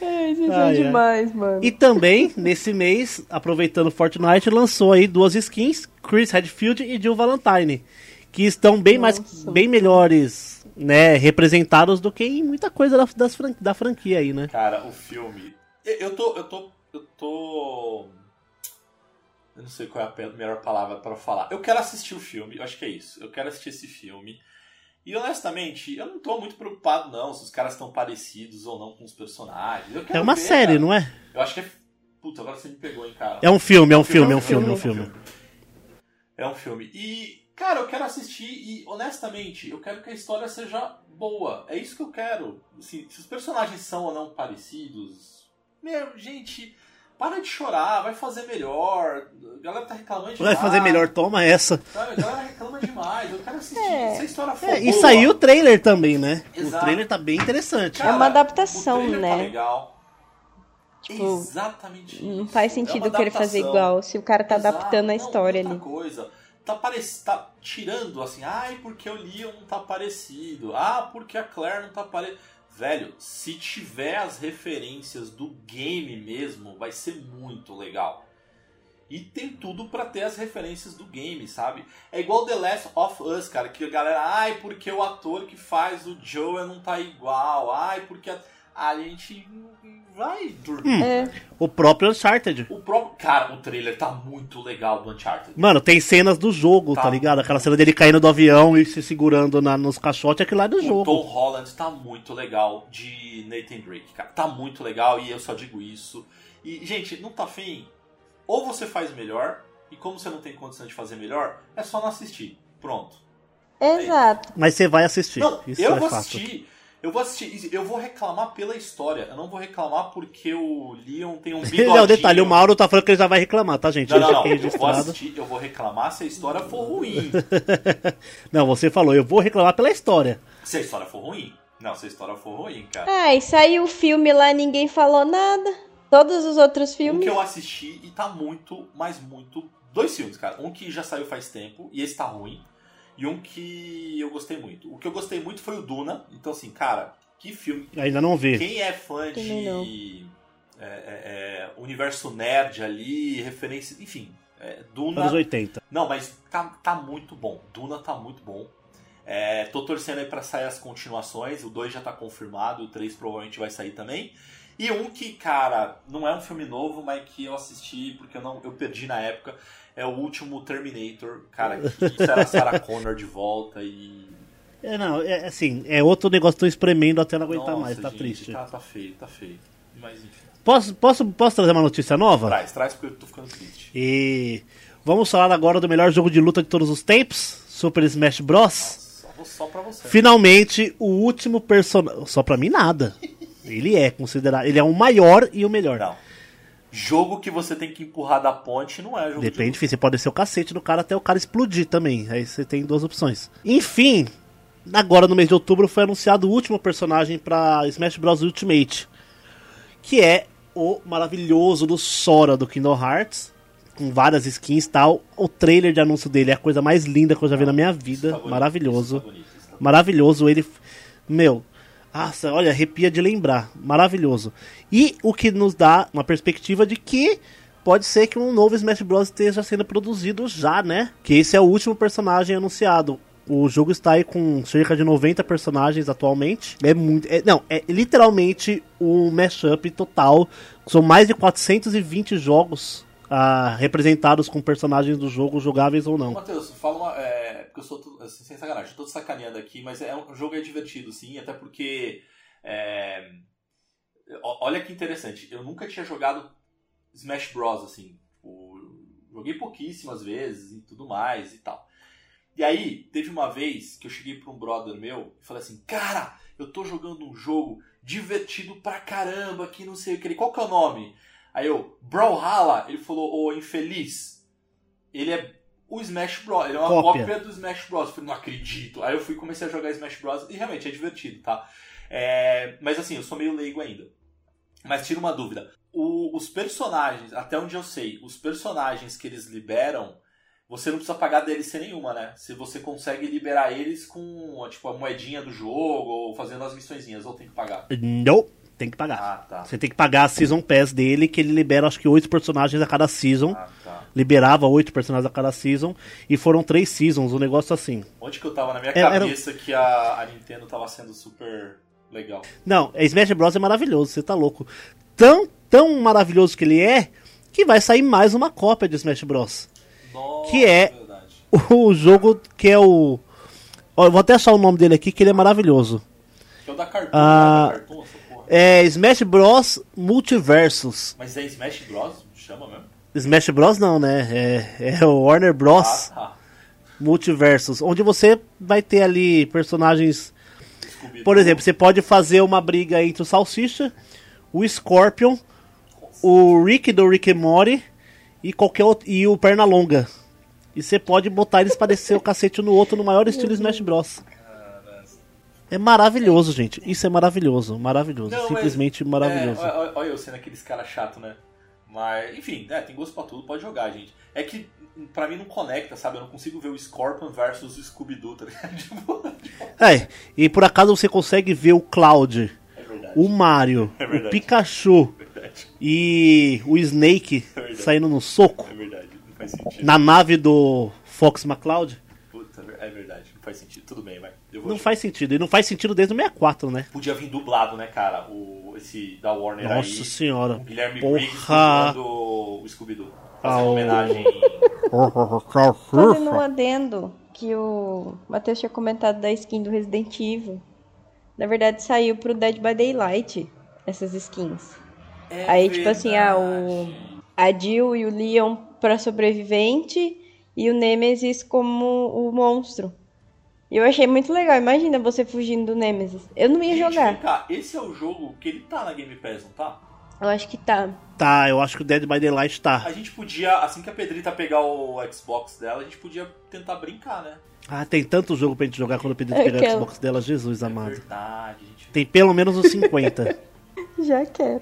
Ai, ai. é demais, mano. E também, nesse mês, aproveitando Fortnite, lançou aí duas skins, Chris Redfield e Jill Valentine, que estão bem mais, Nossa. bem melhores, né, representados do que em muita coisa da, das fran- da franquia aí, né? Cara, o filme. Eu- Eu tô, eu tô eu tô. Eu não sei qual é a melhor palavra para falar. Eu quero assistir o filme, eu acho que é isso. Eu quero assistir esse filme. E honestamente, eu não tô muito preocupado, não, se os caras estão parecidos ou não com os personagens. é uma ver, série, cara. não é? Eu acho que é. Puta, agora você me pegou, hein, cara. É um filme, é um filme, é um filme, é um filme. É um filme. E, cara, eu quero assistir e, honestamente, eu quero que a história seja boa. É isso que eu quero. Assim, se os personagens são ou não parecidos. Meu, gente, para de chorar, vai fazer melhor. A galera tá reclamando demais. Vai fazer melhor, toma essa. Sabe? A galera reclama demais. Eu quero assistir. É. Se a história for É, boa. e saiu o trailer também, né? Exato. O trailer tá bem interessante. É uma adaptação, o trailer né? Tá legal. Tipo, Exatamente Não isso. faz É sentido querer fazer igual se o cara tá Exato. adaptando a Não, história outra ali. coisa. Tá, parec... tá tirando assim, ai, porque o Leon não tá parecido. Ah, porque a Claire não tá parecida. Velho, se tiver as referências do game mesmo, vai ser muito legal. E tem tudo pra ter as referências do game, sabe? É igual The Last of Us, cara, que a galera, ai, porque o ator que faz o Joel não tá igual. Ai, porque a, a gente vai dormir. É. O próprio Uncharted. O próprio, cara, o trailer tá muito legal do Uncharted. Mano, tem cenas do jogo, tá, Tá. ligado? Aquela cena dele caindo do avião e se segurando na- nos caixotes, aquilo lá é do O jogo. Tom Holland tá muito legal de Nathan Drake, cara. Tá muito legal e eu só digo isso. E, gente, não tá fim? Ou você faz melhor, e como você não tem condição de fazer melhor, é só não assistir. Pronto. Exato. Mas você vai assistir. Não, Isso eu é vou fato. assistir. Eu vou assistir. Eu vou reclamar pela história. Eu não vou reclamar porque o Leon tem um bigodinho. Não, detalhe, o Mauro tá falando que ele já vai reclamar, tá, gente? Não, não, não. Eu vou assistir, eu vou reclamar se a história for ruim. Não, você falou, eu vou reclamar pela história. Se a história for ruim. Não, se a história for ruim, cara. Ah, e saiu o filme lá ninguém falou nada. Todos os outros Um filmes. que eu assisti e tá muito, mas muito. Dois filmes, cara. Um que já saiu faz tempo e esse tá ruim. E um que eu gostei muito. O que eu gostei muito foi o Duna. Então, assim, cara, que filme. Ainda não vi. Quem é fã de. é, é, é, universo nerd ali, referência. Enfim, é, Duna. Anos 80. Não, mas tá, tá muito bom. Duna tá muito bom. É, tô torcendo aí pra sair as continuações. O 2 já tá confirmado, o 3 provavelmente vai sair também. E um que, cara, não é um filme novo, mas que eu assisti porque eu não eu perdi na época, é o último Terminator. Cara, que a Sarah Connor de volta e. É, não, é assim, é outro negócio, tô espremendo até não aguentar Nossa, mais, tá gente, triste. Tá, tá feio, tá feio. Mas enfim. Posso, posso, posso trazer uma notícia nova? Traz, traz porque eu tô ficando triste. E vamos falar agora do melhor jogo de luta de todos os tempos, Super Smash Bros. Só, vou- só pra você. Finalmente, o último personagem. Só pra mim, nada. Ele é considerado. Ele é o maior e o melhor. Não. Jogo que você tem que empurrar da ponte não é jogo de Depende, filho, você pode ser o cacete do cara até o cara explodir também. Aí você tem duas opções. Enfim, agora no mês de outubro foi anunciado o último personagem pra Smash Bros Ultimate. Que é o maravilhoso do Sora do Kingdom Hearts. Com várias skins e tal. O trailer de anúncio dele é a coisa mais linda que eu já vi na minha vida. Tá bonito, Maravilhoso. Maravilhoso. Ele. Meu. Nossa, olha, arrepia de lembrar. Maravilhoso. E o que nos dá uma perspectiva de que pode ser que um novo Smash Bros. esteja sendo produzido já, né? Que esse é o último personagem anunciado. O jogo está aí com cerca de 90 personagens atualmente. É muito. é- não, é literalmente um mashup total. São mais de 420 jogos representados com personagens do jogo, jogáveis ou não. Matheus, fala uma. É, porque eu sou. tu- assim, sem sacanagem, tô sacaneando aqui, mas é o jogo é divertido, sim, até porque. é, olha que interessante, eu nunca tinha jogado Smash Bros. assim. O- joguei pouquíssimas vezes e tudo mais e tal. E aí, teve uma vez que eu cheguei pra um brother meu e falei assim: Cara, eu tô jogando um jogo divertido pra caramba, que não sei o que. Qual que é o nome? Aí eu, Brawlhalla. Ele falou: Ô infeliz, ele é o Smash Bros. Ele é uma Cópia. cópia, do Smash Bros. Eu falei, não acredito. Aí eu fui e comecei a jogar Smash Bros. E realmente é divertido, tá? É, Mas assim, eu sou meio leigo ainda. Mas tira uma dúvida. O- os personagens, até onde eu sei, os personagens que eles liberam, você não precisa pagar DLC nenhuma, né? Se você consegue liberar eles com tipo, a moedinha do jogo ou fazendo as missõezinhas, ou tem que pagar. Não, tem que pagar. Ah, tá. Você tem que pagar a Season Pass dele, que ele libera acho que oito personagens a cada season. Ah, tá. Liberava oito personagens a cada season. E foram três seasons, um negócio assim. Onde que eu tava na minha Era- era- cabeça que a, a Nintendo tava sendo super legal. Não, é Smash Bros é maravilhoso, você tá louco. Tão, tão maravilhoso que ele é, que vai sair mais uma cópia de Smash Bros. Nossa, Que é- verdade. O jogo que é o. Ó, eu vou até achar o nome dele aqui, que ele é maravilhoso. Que é o da Cartoon, Ah. né? Da Cartoon. É Smash Bros Multiversus. Mas é Smash Bros? Chama mesmo? Smash Bros não, né? É, é o Warner Bros Ah, tá. Multiversus, onde você vai ter ali personagens. Por exemplo, você pode fazer uma briga entre o Salsicha, o Scorpion, o Rick do Rick and Morty e qualquer outro, e o Pernalonga. E você pode botar eles pra descer o cacete no outro no maior estilo Smash Bros. É maravilhoso, gente. Isso é maravilhoso, maravilhoso. Não, mas- Simplesmente maravilhoso. É, olha, eu sendo aqueles cara chato, né? Mas, enfim, é, tem gosto pra tudo, pode jogar, gente. É que pra mim não conecta, sabe? Eu não consigo ver o Scorpion versus o Scooby-Doo, tá ligado? Tipo, É, e por acaso você consegue ver o Cloud, é o Mario, É o. Pikachu É e o Snake É saindo no soco É verdade. Não faz sentido. na nave do Fox McCloud. Puta, é verdade. Não faz sentido. Tudo bem, vai. Não faz sentido. E não faz sentido desde o 64, né? Podia vir dublado, né, cara? O, esse da Warner Nossa aí. senhora. O Guilherme Briggs Porra. dublando o Scooby-Doo. Fazendo o- homenagem. Fazendo um adendo que o Matheus tinha comentado da skin do Resident Evil. Na verdade, saiu pro Dead by Daylight essas skins. É Aí, tipo assim, ah, verdade. o, a Jill e o Leon pra sobrevivente e o Nemesis como o monstro. E eu achei muito legal. Imagina você fugindo do Nemesis. Eu não ia Gente, jogar. vem cá, esse é o jogo que ele tá na Game Pass, não tá? Eu acho que tá. Tá, eu acho que o Dead by Daylight tá. A gente podia, assim que a Pedrita pegar o Xbox dela, a gente podia tentar brincar, né? Ah, tem tanto jogo pra gente jogar quando pedir É pegar o Xbox dela, Jesus É amado. verdade, gente. Tem pelo menos uns 50. Já quero.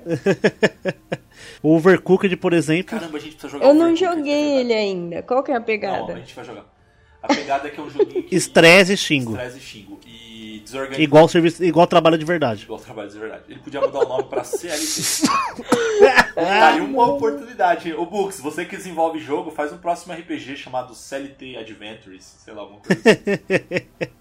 o Overcooked, por exemplo. Caramba, a gente precisa jogar Eu não é joguei ele ainda. Qual que é a Não, a pegada? gente vai jogar. A pegada é que é um joguinho que... Estresse e xingo. Estresse e xingo. E desorganizado. Igual serviço, igual trabalho de verdade. Igual trabalho de verdade. Ele podia mudar o nome pra CLT. Tá aí uma oportunidade. Ô Bux, você que desenvolve jogo, faz um próximo RPG chamado CLT Adventures, sei lá, alguma coisa assim.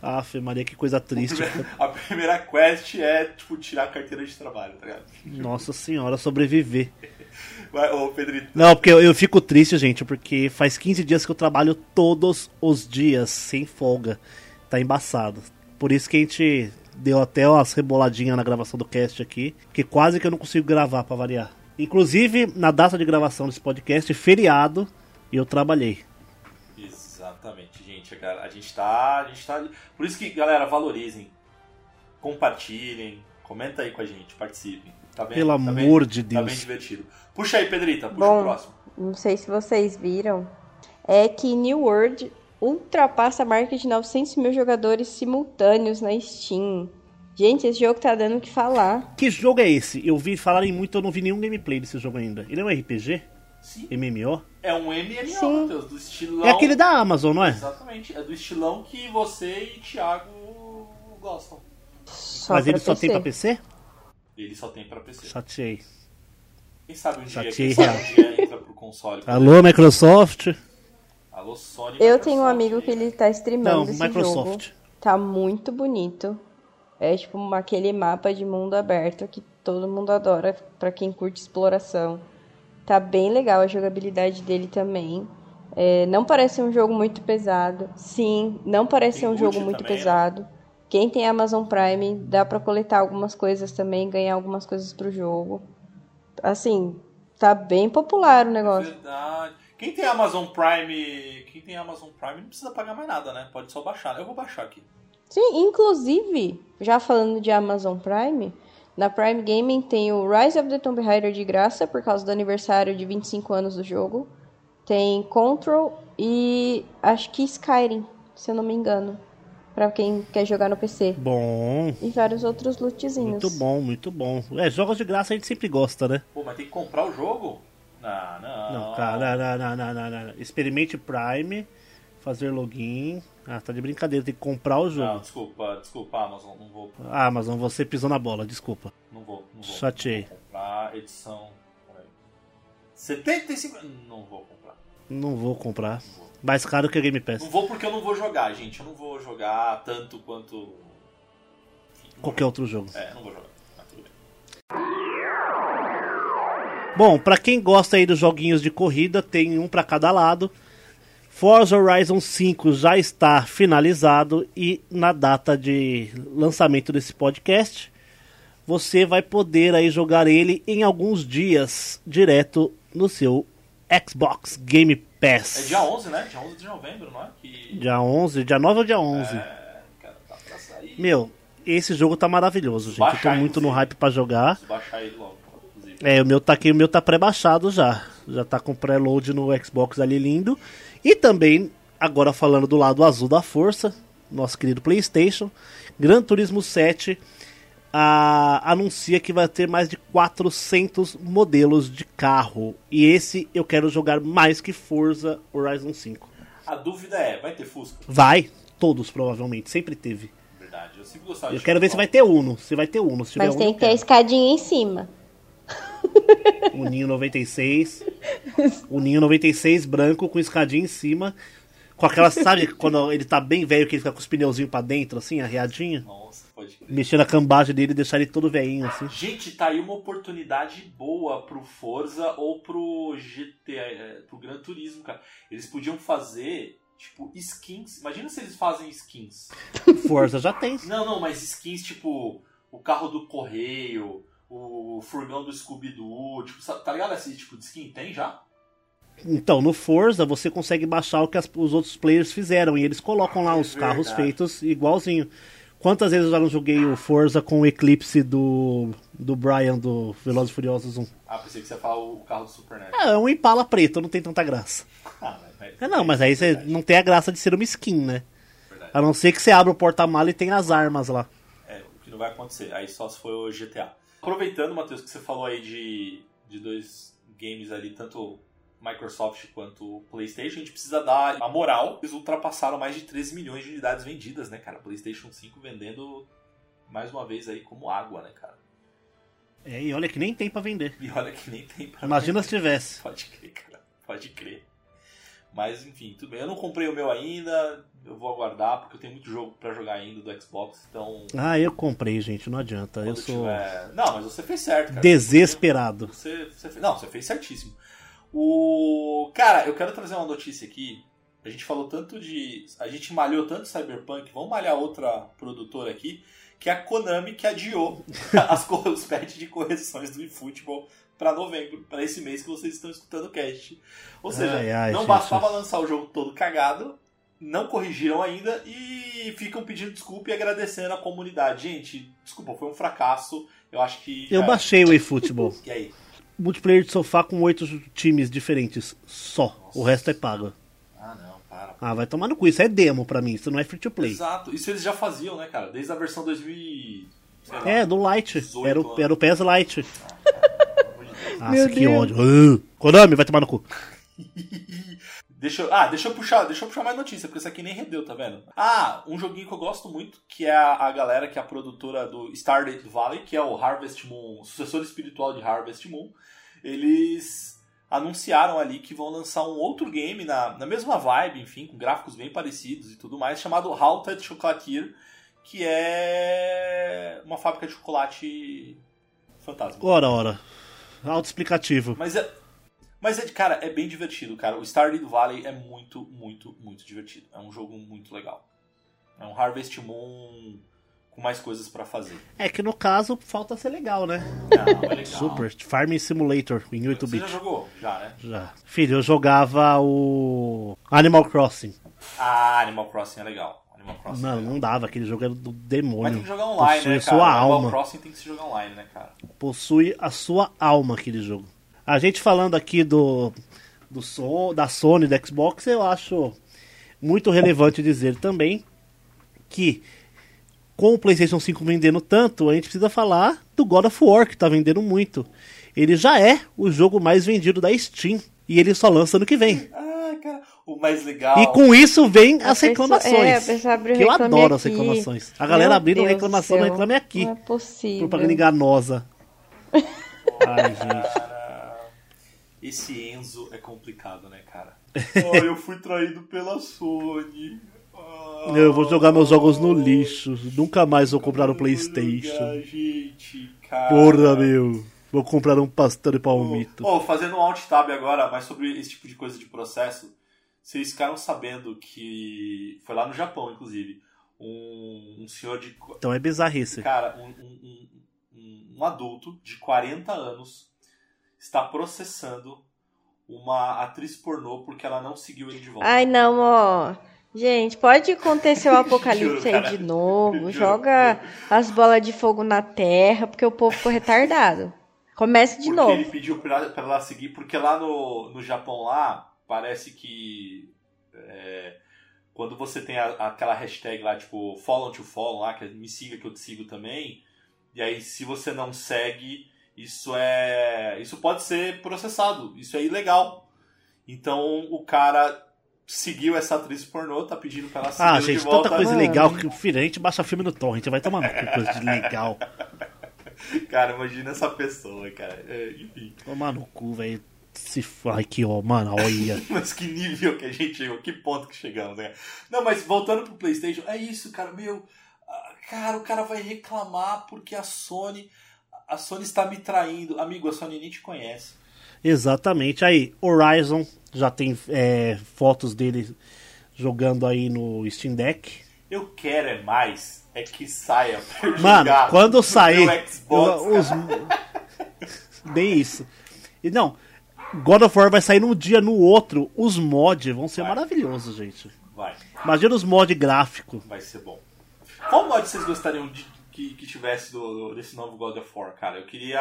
Aff, Maria, que coisa triste. A primeira quest é, tipo, tirar a carteira de trabalho, tá ligado? Nossa senhora, sobreviver. Vai, ô Pedrito. Não, porque eu, eu fico triste, gente, porque faz 15 dias que eu trabalho todos os dias, sem folga. Tá embaçado. Por isso que a gente deu até umas reboladinhas na gravação do cast aqui, que quase que eu não consigo gravar pra variar. Inclusive, na data de gravação desse podcast, feriado, e eu trabalhei. Exatamente, gente. A gente tá. A gente tá. Por isso que, galera, valorizem. Compartilhem. Comenta aí com a gente, participem. Tá bem, Pelo tá bem- amor de Tá bem Deus. divertido. Puxa aí, Pedrita, puxa Bom. o próximo. Não sei se vocês viram. É que New World ultrapassa a marca de 900 mil jogadores simultâneos na Steam. Gente, esse jogo tá dando o que falar. Que jogo é esse? Eu vi falarem muito, eu não vi nenhum gameplay desse jogo ainda. Ele é um RPG? Sim. MMO? É um MMO, Sim. Matheus, do estilão. É aquele da Amazon, não é? Exatamente. É do estilão que você e Thiago gostam. Só Mas ele só tem pra PC. PC? Ele só tem pra PC. Chateei. Quem sabe um dia, quem sabe um dia entra pro console. Alô, Microsoft? Alô, Sony. Eu Microsoft tenho um amigo que ele tá streamando Não, esse Microsoft. jogo. Tá muito bonito. É tipo aquele mapa de mundo aberto que todo mundo adora pra quem curte exploração. Tá bem legal a jogabilidade dele também. É, não parece um jogo muito pesado. Sim, não parece Tem um jogo muito também, né? pesado. Quem tem Amazon Prime dá pra coletar algumas coisas também, ganhar algumas coisas pro jogo. Assim, tá bem popular o negócio. Verdade. Quem tem Amazon Prime. Quem tem Amazon Prime não precisa pagar mais nada, né? Pode só baixar. Eu vou baixar aqui. Sim, inclusive, já falando de Amazon Prime, na Prime Gaming tem o Rise of the Tomb Raider de graça por causa do aniversário de 25 anos do jogo. Tem Control e acho que Skyrim, se eu não me engano, Pra quem quer jogar no PC. Bom, E vários outros lootzinhos. muito bom, muito bom. É, jogos de graça a gente sempre gosta, né? Pô, mas tem que comprar o jogo? Não, não. Não, cara, não, não, não, não, não, não. Experimente Prime, fazer login. Ah, tá de brincadeira, tem que comprar o Não, jogo. desculpa, desculpa, Amazon. Não vou. Ah, Amazon, você pisou na bola, desculpa. Não vou. Não vou. Chateei. Não vou comprar edição. peraí. 75. Não vou comprar. Não vou comprar. Mais caro que a Game Pass. Não vou porque eu não vou jogar, gente. Eu não vou jogar tanto quanto. Enfim, Qualquer outro jogo. É, não vou jogar. Mas tudo bem. Bom, pra quem gosta aí dos joguinhos de corrida, tem um pra cada lado. Forza Horizon 5 já está finalizado e na data de lançamento desse podcast, você vai poder aí jogar ele em alguns dias direto no seu Xbox Game Pass. É dia 11, né? Dia 11 de novembro, não é? Que... Dia 11, dia 9 ou dia 11? É, cara, tá pra sair. Meu, esse jogo tá maravilhoso, gente. Eu tô Baixar, muito no inclusive. hype pra jogar. Preciso baixar ele logo, inclusive. É, o meu tá aqui, o meu tá pré-baixado já. Já tá com pré-load no Xbox ali lindo. E também, agora falando do lado azul da força, nosso querido PlayStation, Gran Turismo 7 ah, anuncia que vai ter mais de 400 modelos de carro. E esse eu quero jogar mais que Forza Horizon 5. A dúvida é, vai ter Fusca? Vai, todos provavelmente, sempre teve. Verdade, eu sempre gostava Eu de quero ver se vai ter Uno, se vai ter Uno. Se tiver Mas tem que ter a escadinha em cima. O Ninho 96. O Ninho 96 branco com escadinha em cima. Com aquela, sabe, quando ele tá bem velho, que ele fica com os pneuzinhos pra dentro, assim, arreadinho? Nossa. Mexer na cambagem dele e deixar ele todo velhinho, assim. Gente, tá aí uma oportunidade boa pro Forza ou pro GT, é, pro Gran Turismo, cara. Eles podiam fazer, tipo, skins. Imagina se eles fazem skins. Forza já tem. Não, não, mas skins tipo o carro do correio, o furgão do Scooby-Doo, tipo, tá ligado esse tipo de skin? Tem já? Então, no Forza você consegue baixar o que as- os outros players fizeram e eles colocam lá os carros verdade. feitos igualzinho. Quantas vezes eu já não joguei o Forza com o Eclipse do, do Brian do Velozes e Furiosos 1? Ah, pensei que você ia falar o carro do Super NES. É, é um Impala preto, não tem tanta graça. Ah, mas- mas- É, não, mas aí você verdade, não tem a graça de ser uma skin, né? verdade. A não ser que você abra o porta-mala e tem as armas lá. É, o que não vai acontecer. Aí só se for o GTA. Aproveitando, Matheus, que você falou aí de, de dois games ali, tanto Microsoft quanto PlayStation, a gente precisa dar a moral. Eles ultrapassaram mais de 13 milhões de unidades vendidas, né, cara? PlayStation 5 vendendo mais uma vez aí como água, né, cara? É, e olha que nem tem pra vender. E olha que nem tem pra Imagina se tivesse. Pode crer, cara. Pode crer. Mas enfim, tudo bem. Eu não comprei o meu ainda. Eu vou aguardar, porque eu tenho muito jogo pra jogar ainda do Xbox. Então. Ah, eu comprei, gente, não adianta. Eu quando sou tiver- Não, mas você fez certo, cara. desesperado. Você, você fez... Não, você fez certíssimo. O. Cara, eu quero trazer uma notícia aqui. A gente falou tanto de. A gente malhou tanto Cyberpunk, vamos malhar outra produtora aqui, que é a Konami que adiou as, os patches de correções do eFootball para novembro, para esse mês que vocês estão escutando o cast. Ou seja, Ai, ai, não bastava lançar o jogo todo cagado, não corrigiram ainda e ficam pedindo desculpa e agradecendo a comunidade. Gente, desculpa, foi um fracasso. Eu acho que. Eu baixei o eFootball. E aí? Multiplayer de sofá com oito times diferentes. Só. O resto é pago. Ah, não, para. Ah, vai tomar no cu. Isso é demo pra mim. Isso não é free to play. Exato. Isso eles já faziam, né, cara? Desde a versão 2000 e... sei lá, É, do. 18 Era o, era o amor de Deus. Nossa, Meu que Deus. ódio. Ah, Konami, vai tomar no cu. Deixa eu, ah, deixa eu puxar, deixa eu puxar mais notícia, porque isso aqui nem rendeu, tá vendo? Ah, um joguinho que eu gosto muito, que é a, a galera que é a produtora do Stardew Valley, que é o Harvest Moon, sucessor espiritual de Harvest Moon. Eles anunciaram ali que vão lançar um outro game na, na mesma vibe, enfim, com gráficos bem parecidos e tudo mais, chamado Halted Chocolatier, que é uma fábrica de chocolate fantasma. Ora, ora. Autoexplicativo. Mas é. Mas é, cara, é bem divertido, cara. O Stardew Valley é muito, muito, muito divertido. É um jogo muito legal. É um Harvest Moon com mais coisas pra fazer. É que no caso falta ser legal, né? Não, é legal. Super. Farming Simulator em Você 8-bit. já jogou? Já, né? Já. Filho, eu jogava o Animal Crossing. Ah, Animal Crossing é legal. Animal Crossing é Não, legal. não dava. Aquele jogo era do Mas demônio. tem que jogar online, Possui né, a cara? sua Animal alma. Crossing tem que se jogar online, né, cara? Possui a sua alma aquele jogo. A gente falando aqui do, do som, da Sony, do Xbox, eu acho muito relevante dizer também que com o PlayStation 5 vendendo tanto, a gente precisa falar do God of War, que tá vendendo muito. Ele já é o jogo mais vendido da Steam. E ele só lança ano que vem. Ah, cara, o mais legal. E com isso vem A as pessoa- reclamações. é, a que eu adoro as Aqui. reclamações. A galera Meu abrindo Deus reclamação no céu. Reclame Aqui. Não é possível. Propaganda enganosa. Ai, gente. Esse Enzo é complicado, né, cara? oh, eu fui traído pela Sony. Ah, Eu vou jogar meus jogos no lixo. Nunca mais vou comprar vou PlayStation. jogar, gente, cara. Porra, meu. Vou comprar um pastel de palmito. Oh, fazendo um alt tab agora, mas sobre esse tipo de coisa de processo, vocês ficaram sabendo que foi lá no Japão, inclusive, um, um senhor de Então é bizarrice. cara, um, um- um- um adulto de 40 anos está processando uma atriz pornô porque ela não seguiu ele de volta. Ai, não, ó. Gente, pode acontecer o apocalipse Juro, aí de novo. Joga as bolas de fogo na terra, porque o povo ficou retardado. Comece de porque novo. ele pediu pra, pra ela seguir, porque lá no, no Japão lá, parece que é, quando você tem a- aquela hashtag lá, tipo, follow to follow lá, que me siga que eu te sigo também, e aí se você não segue, isso é. Isso pode ser processado, isso é ilegal. Então o cara seguiu essa atriz pornô, tá pedindo pra ela seguir Ah, de gente, volta. tanta coisa Mano. legal que a gente baixa filme no torrent, vai tomar no cu coisa de legal. Cara, imagina essa pessoa, cara. É, enfim. Tomar no cu, velho. Se vai aqui, ó, mano, olha. Mas que nível que a gente chegou, que ponto que chegamos, né? Não, mas voltando pro PlayStation, é isso, cara, meu. ah, Cara, o cara vai reclamar porque a Sony. A Sony está me traindo. Amigo, a Sony nem te conhece. Exatamente. Aí, Horizon já tem é, fotos dele jogando aí no Steam Deck. Eu quero é mais, é que saia pra eu Mano, jogar quando sair. Xbox, eu- os- Bem isso. E não, God of War vai sair num dia, no outro. Os mods vão ser Vai. maravilhosos, gente. Vai, Imagina os mods gráficos. vai ser bom. Qual mod vocês gostariam de, que, que tivesse do, do- desse novo God of War, cara? Eu queria.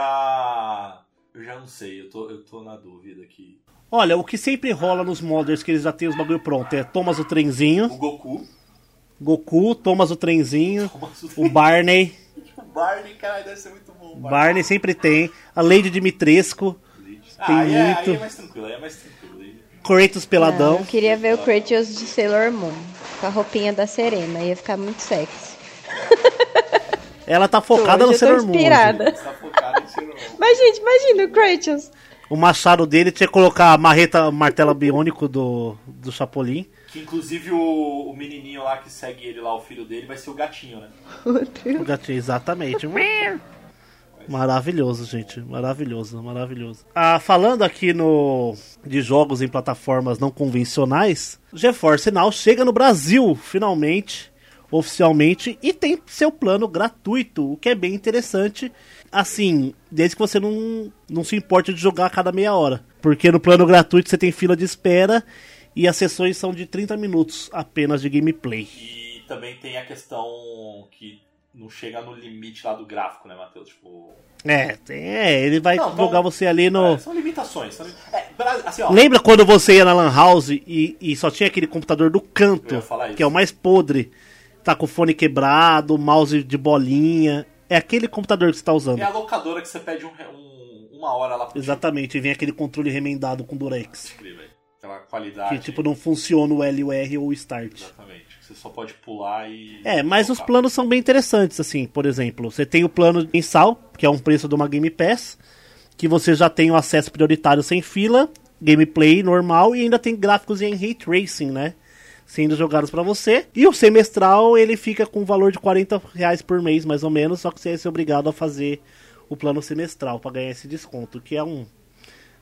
Eu já não sei, eu tô, eu tô na dúvida aqui. Olha, o que sempre rola nos modders que eles já têm os bagulho pronto é Thomas o trenzinho, O Goku, Goku, Thomas o trenzinho, Thomas o- o Barney. o Barney, cara, deve ser muito bom. o Barney sempre tem. A Lady Dimitrescu, Ah, aí, é, muito. aí é mais tranquilo, aí é mais tranquilo. Aí- Kratos Não, peladão. eu queria ver o Kratos de Sailor Moon. Com a roupinha da Serena. Ia ficar muito sexy. Ela tá focada no Sailor Moon. inspirada. Tá focado em ser um- Mas, gente, imagina o Kratos. O machado dele tinha que colocar a marreta, martelo biônico do, do Chapolin. Que inclusive o, o menininho lá que segue ele lá, o filho dele, vai ser o gatinho, né? O gatinho, exatamente. Maravilhoso, gente. Maravilhoso, maravilhoso. Ah, falando aqui no de jogos em plataformas não convencionais, GeForce Now chega no Brasil, finalmente, oficialmente, e tem seu plano gratuito, o que é bem interessante. Assim, desde que você não, não se importe de jogar a cada meia hora. Porque no plano gratuito você tem fila de espera e as sessões são de 30 minutos apenas de gameplay. E também tem a questão que não chega no limite lá do gráfico, né, Matheus? Tipo. É, é, ele vai Não, então- jogar você ali no. é, são limitações. São, é, assim, ó, Lembra quando você ia na Lan House e, e só tinha aquele computador do canto, que é o mais podre? Tá com o fone quebrado, mouse de bolinha. É aquele computador que você tá usando. é a locadora que você pede um, um- uma hora lá Exatamente, e vem aquele controle remendado com durex. velho. Aquela qualidade. Que tipo não funciona o L, o R ou o Start. Exatamente. Você só pode pular e. É, mas os tocar. planos são bem interessantes, assim, por exemplo, você tem o plano mensal, que é um preço de uma Game Pass, que você já tem o acesso prioritário sem fila, gameplay normal e ainda tem gráficos em Ray Tracing, né? Sendo jogados pra você. E o semestral, ele fica com um valor de 40 reais por mês, mais ou menos, só que você ser obrigado a fazer o plano semestral pra ganhar esse desconto, que é um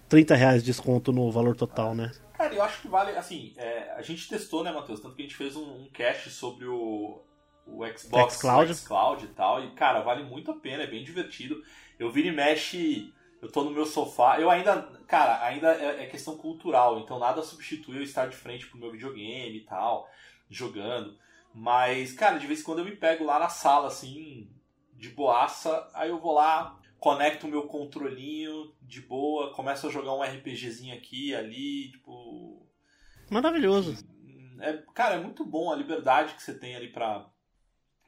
30 reais de desconto no valor total, né? Cara, eu acho que vale, assim, é, a gente testou, né, Matheus? Tanto que a gente fez um, um cast sobre o, o Xbox Xcloud. o Xcloud e tal. E, cara, vale muito a pena, é bem divertido. Eu viro e mexe, eu tô no meu sofá. Eu ainda, cara, ainda é, é questão cultural, então nada substitui eu estar de frente pro meu videogame e tal, jogando. Mas, cara, de vez em quando eu me pego lá na sala, assim, de boaça, aí eu vou lá, conecto o meu controlinho de boa, começo a jogar um RPGzinho aqui, ali, tipo. Maravilhoso. É, cara, é muito bom a liberdade que você tem ali pra,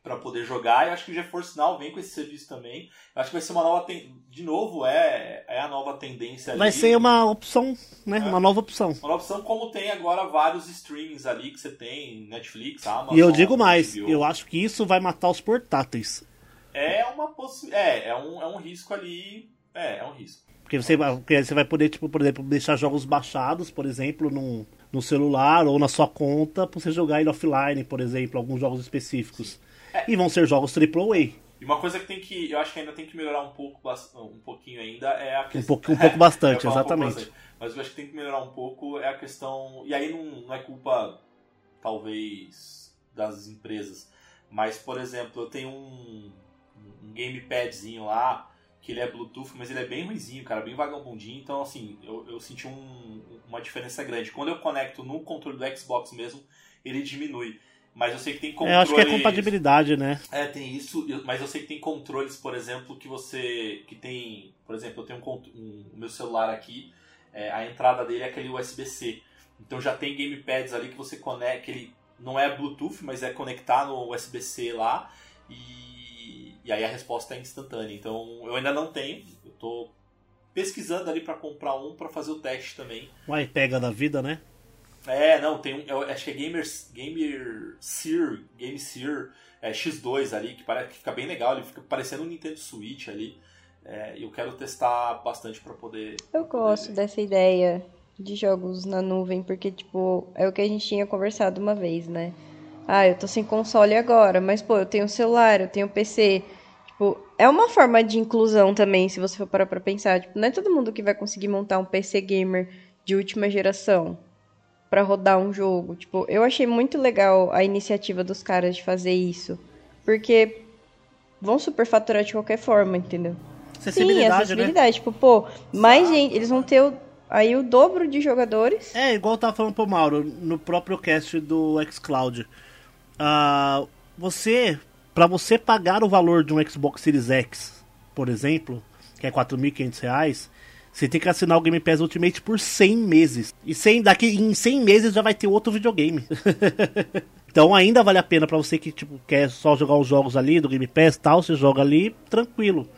pra poder jogar. E acho que o GeForce Now vem com esse serviço também. Acho que vai ser uma nova. Ten... De novo, é, é a nova tendência ali. Vai ser uma opção, né? Uma nova opção. Uma nova opção, como tem agora vários streamings ali que você tem, Netflix, Amazon. E eu digo mais, HBO. eu acho que isso vai matar os portáteis. É uma possi... É, é um, é um risco ali. É, é um risco. Porque você, vai- porque você vai poder, tipo, por exemplo, deixar jogos baixados, por exemplo, num, no celular ou na sua conta, pra você jogar ele offline, por exemplo, alguns jogos específicos. E vão ser jogos AAA. E uma coisa que tem que. Eu acho que ainda tem que melhorar um pouco, um pouquinho ainda é a questão. Um pouco, um pouco bastante, ia falar um pouco exatamente. bastante. Mas eu acho que tem que melhorar um pouco é a questão. E aí não, não é culpa, talvez, das empresas. Mas, por exemplo, eu tenho um, um gamepadzinho lá, que ele é Bluetooth, mas ele é bem ruizinho, cara, bem vagabundinho. Então, assim, eu, eu senti um- uma diferença grande. Quando eu conecto no controle do Xbox mesmo, ele diminui. Mas eu sei que tem É, controles. eu acho que é compatibilidade, né? É, tem isso, mas eu sei que tem controles, por exemplo, que você. que tem. Por exemplo, eu tenho um, um- o meu celular aqui, é, a entrada dele é aquele USB-C. Então já tem gamepads ali que você conecta. Que ele não é Bluetooth, mas é conectar no USB-C lá. E, e aí a resposta é instantânea. Então eu ainda não tenho. Eu tô pesquisando ali para comprar um para fazer o teste também. Vai pega da vida, né? É, não, tem um. Eu acho que é Gamer, Gamer Sear, Game Sear é, X2 ali, que, parece, que fica bem legal, ele fica parecendo um Nintendo Switch ali. É, e eu quero testar bastante pra poder. Eu gosto dessa ideia de jogos na nuvem, porque, tipo, é o que a gente tinha conversado uma vez, né? Ah, eu tô sem console agora, mas, pô, eu tenho celular, eu tenho PC. Tipo, é uma forma de inclusão também, se você for parar pra pensar. Tipo, não é todo mundo que vai conseguir montar um PC gamer de última geração pra rodar um jogo. Tipo, eu achei muito legal a iniciativa dos caras de fazer isso. Porque vão superfaturar de qualquer forma, entendeu? Sim, Acessibilidade, né? acessibilidade. Tipo, pô, mais gente, eles vão ter o- aí o dobro de jogadores. É, igual eu tava falando pro Mauro, no próprio cast do xCloud. Ah, você, pra você pagar o valor de um Xbox Series X, por exemplo, que é 4.500 reais, você tem que assinar o Game Pass Ultimate por 100 meses. E 100, daqui em 100 meses já vai ter outro videogame. então ainda vale a pena pra você que tipo, quer só jogar os jogos ali do Game Pass e tal, você joga ali tranquilo.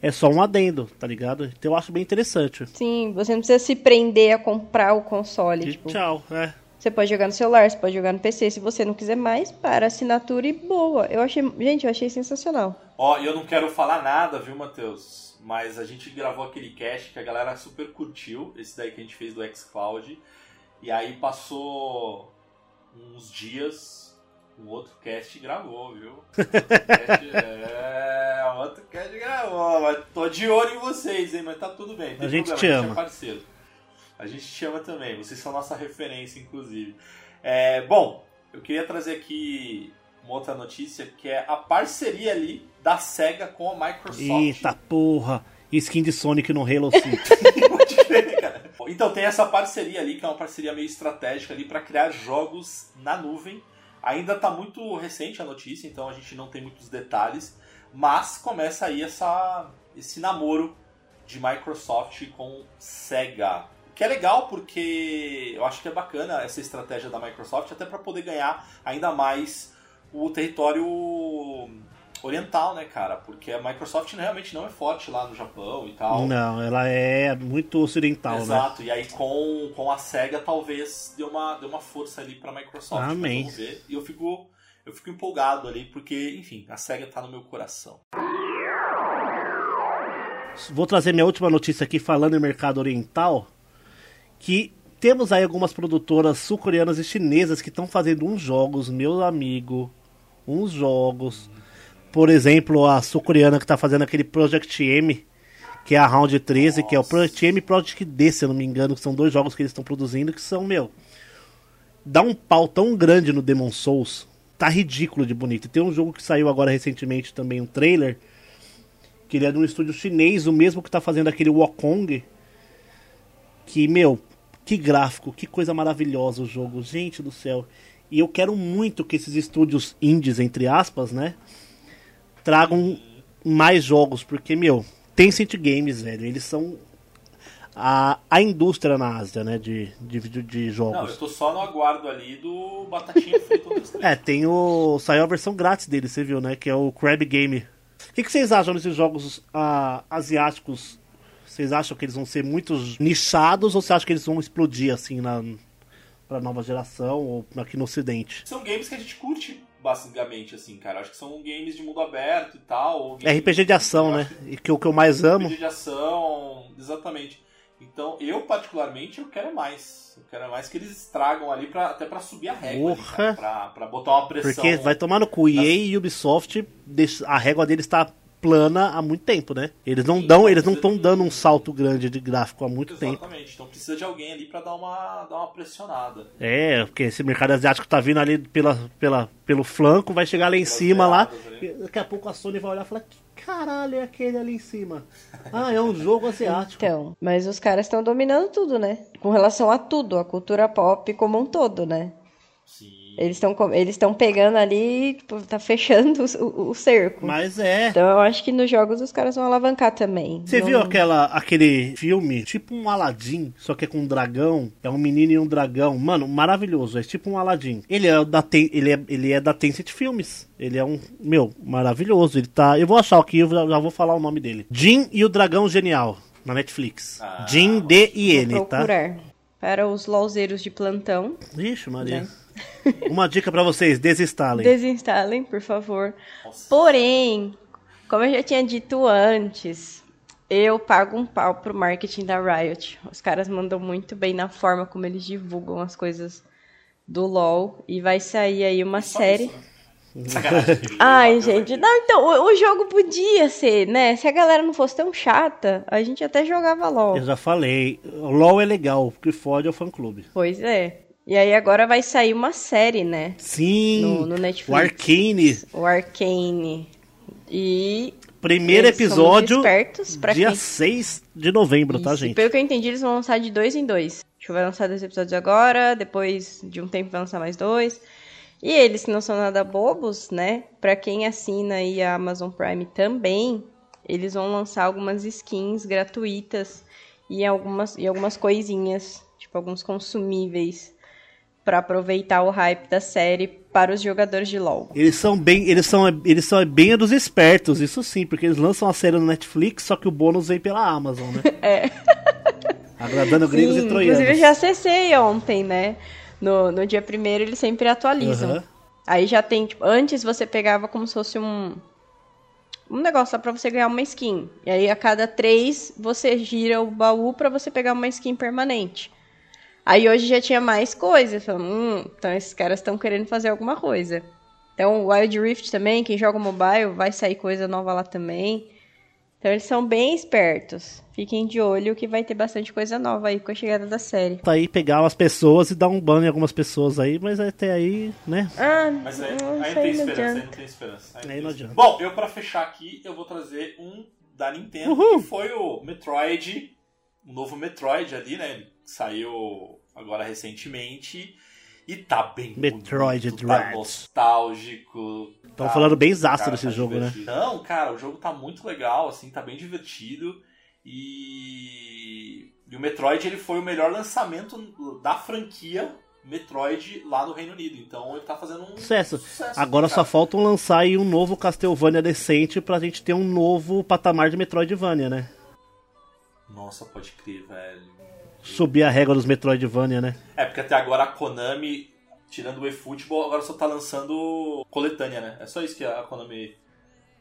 É só um adendo, tá ligado? Então eu acho bem interessante. Sim, você não precisa se prender a comprar o console. E tipo, tchau, é. você pode jogar no celular, você pode jogar no PC. Se você não quiser mais, para assinatura e boa. Eu achei, gente, eu achei sensacional. Ó, e eu não quero falar nada, viu, Matheus? Mas a gente gravou aquele cast que a galera super curtiu, esse daí que a gente fez do xCloud. E aí passou uns dias, um outro cast gravou, viu? Outro cast, é, outro cast gravou. Mas tô de olho em vocês, hein? Mas tá tudo bem. A gente problema, te A gente ama. é parceiro. A gente te ama também. Vocês são nossa referência, inclusive. É, bom, eu queria trazer aqui uma outra notícia que é a parceria ali da SEGA com a Microsoft. Eita porra! Skin de Sonic no Halo 5. Pode crer, cara. Então tem essa parceria ali, que é uma parceria meio estratégica ali para criar jogos na nuvem. Ainda tá muito recente a notícia, então a gente não tem muitos detalhes, mas começa aí essa, esse namoro de Microsoft com Sega. Que é legal porque eu acho que é bacana essa estratégia da Microsoft, até para poder ganhar ainda mais o território oriental, né, cara? Porque a Microsoft realmente não é forte lá no Japão e tal. Não, ela é muito ocidental, né? Exato, e aí com, com a SEGA talvez deu uma, deu uma força ali pra Microsoft. Amém. Vamos ver. E eu fico, eu fico empolgado ali, porque, enfim, a SEGA tá no meu coração. Vou trazer minha última notícia aqui falando em mercado oriental, que temos aí algumas produtoras sul-coreanas e chinesas que estão fazendo uns jogos, meu amigo, uns jogos. Por exemplo, a sul-coreana que está fazendo aquele Project M, que é a Round 13, que é o Project M e Project D, se eu não me engano, que são dois jogos que eles estão produzindo, que são, meu, dá um pau tão grande no Demon Souls, tá ridículo de bonito. Tem um jogo que saiu agora recentemente também, um trailer, que ele é de um estúdio chinês, o mesmo que tá fazendo aquele Wukong, que, meu, que gráfico, que coisa maravilhosa o jogo, gente do céu. E eu quero muito que esses estúdios indies, entre aspas, né, tragam mais jogos, porque, meu, Tencent Games, velho, eles são a, a indústria na Ásia, né, de, de, de Não, eu jogos. tô só no aguardo ali do Batatinha três. É, tem o. Saiu a versão grátis dele, você viu, né? Que é o Crab Game. O que, que vocês acham desses jogos ah, asiáticos? Vocês acham que eles vão ser muito nichados ou você acha que eles vão explodir assim na pra nova geração ou aqui no ocidente? São games que a gente curte, basicamente, assim, cara. Acho que são games de mundo aberto e tal. games- RPG de ação, eu né? que E que o que eu mais amo. RPG de ação, exatamente. Então, eu particularmente, eu quero mais. Eu quero mais que eles estragam ali pra, até pra subir a régua. ali, Porra. cara, pra, pra botar uma pressão. Porque vai tomar no cu. EA e Ubisoft, a régua deles tá plana há muito tempo, né? Eles não Sim, dão, eles não estão dando um salto grande de gráfico há muito tempo. Exatamente. Então precisa de alguém ali pra dar uma, dar uma pressionada. É, porque esse mercado asiático tá vindo ali pela, pela, pelo flanco, vai chegar lá em cima lá. ali. Daqui a pouco a Sony vai olhar e falar, que caralho é aquele ali em cima? Ah, é um jogo asiático. Então, mas os caras estão dominando tudo, né? Com relação a tudo, a cultura pop como um todo, né? Eles estão eles estão pegando ali, tipo, tá fechando o, o- cerco. Mas é. Então eu acho que nos jogos os caras vão alavancar também. Você Não- viu aquela, aquele filme, tipo um Aladdin, só que é com um dragão? É um menino e um dragão. Mano, maravilhoso. É tipo um Aladdin. Ele é da, Ten- ele é, ele é da Tencent Filmes. Ele é um, meu, maravilhoso. Ele tá. Eu vou achar aqui, eu já, já vou falar o nome dele. Jin e o Dragão Genial, na Netflix. Ah, Jin, D e N, Vou tá? procurar. Para os lolzeiros de plantão, Ixi, Maria. Né? Uma dica pra vocês, desinstalem. desinstalem, por favor. Nossa. Porém, como eu já tinha dito antes, eu pago um pau pro marketing da Riot. Os caras mandam muito bem na forma como eles divulgam as coisas do LoL. E vai sair aí uma Só série. isso, né? Ai, gente, não, então, o, o jogo podia ser, né? Se a galera não fosse tão chata, a gente até jogava LoL. Eu já falei. LOL é legal, o que fode é o fã clube. Pois é. E aí agora vai sair uma série, né? Sim, No- no Netflix. o Arcane. O Arcane. E Primeiro episódio, dia quem- 6 de novembro, tá, Isso, gente? Pelo que eu entendi, eles vão lançar de dois em dois. Que vai lançar dois episódios agora, depois de um tempo vai lançar mais dois. E eles que não são nada bobos, né? Pra quem assina aí a Amazon Prime também, eles vão lançar algumas skins gratuitas e algumas, e algumas coisinhas, tipo alguns consumíveis, pra aproveitar o hype da série para os jogadores de LoL. Eles são bem, eles são, eles são bem dos espertos, isso sim, porque eles lançam a série no Netflix, só que o bônus vem pela Amazon, né? É. Agradando gregos Sim, e troianos. inclusive eu já acessei ontem, né? No, no dia primeiro eles sempre atualizam. Aham. Aí já tem, tipo, antes você pegava como se fosse um. Um negócio lá pra você ganhar uma skin. E aí a cada três você gira o baú pra você pegar uma skin permanente. Aí hoje já tinha mais coisa. Falando, hum, então esses caras estão querendo fazer alguma coisa. Então o Wild Rift também, quem joga mobile, vai sair coisa nova lá também. Então eles são bem espertos. Fiquem de olho que vai ter bastante coisa nova aí com a chegada da série. Tá aí pegar umas pessoas e dar um ban em algumas pessoas aí, mas até aí, né? Ah, Mas aí, não aí não sei, tem não esperança, aí adianta. não tem esperança. Aí Aí não não tem adianta. esperança. Bom, eu pra fechar aqui, eu vou trazer um da Nintendo, Uhul. que foi o Metroid, o novo Metroid ali, né? Saiu agora recentemente e tá bem Metroid bonito, tá Dread. nostálgico. Tão tá- falando bem cara, desse tá jogo, né? divertido. Não, cara, o jogo tá muito legal, assim, tá bem divertido. E... e o Metroid ele foi o melhor lançamento da franquia Metroid lá no Reino Unido. Então ele tá fazendo um Sucesso. sucesso, Agora cara. só faltam lançar aí um novo Castlevania decente pra gente ter um novo patamar de Metroidvania, né? Nossa, pode crer, velho. Subir a régua dos Metroidvania, né? É, porque até agora a Konami, tirando o eFootball, agora só tá lançando coletânea, né? É só isso que a Konami.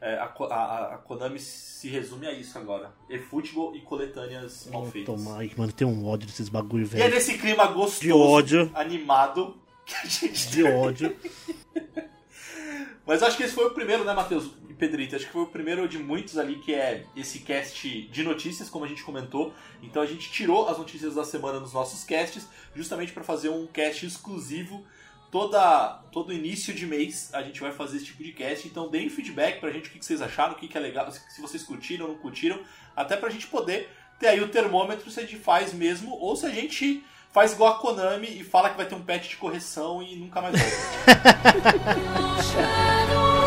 é, a, a- a Konami se resume a isso agora. eFootball e coletâneas mal feitas. Toma, ai, mano, tem um ódio desses bagulho, E é velho. nesse clima gostoso, De ódio. animado, que a gente De ódio. Mas acho que esse foi o primeiro, né, Matheus Pedrito? Acho que foi o primeiro de muitos ali que é esse cast de notícias, como a gente comentou. Então a gente tirou as notícias da semana nos nossos casts, justamente para fazer um cast exclusivo. Toda, todo início de mês a gente vai fazer esse tipo de cast. Então deem feedback pra gente o que vocês acharam, o que é legal, se vocês curtiram ou não curtiram. Até pra gente poder ter aí o termômetro se a gente faz mesmo ou se a gente faz igual a Konami e fala que vai ter um patch de correção e nunca mais volta.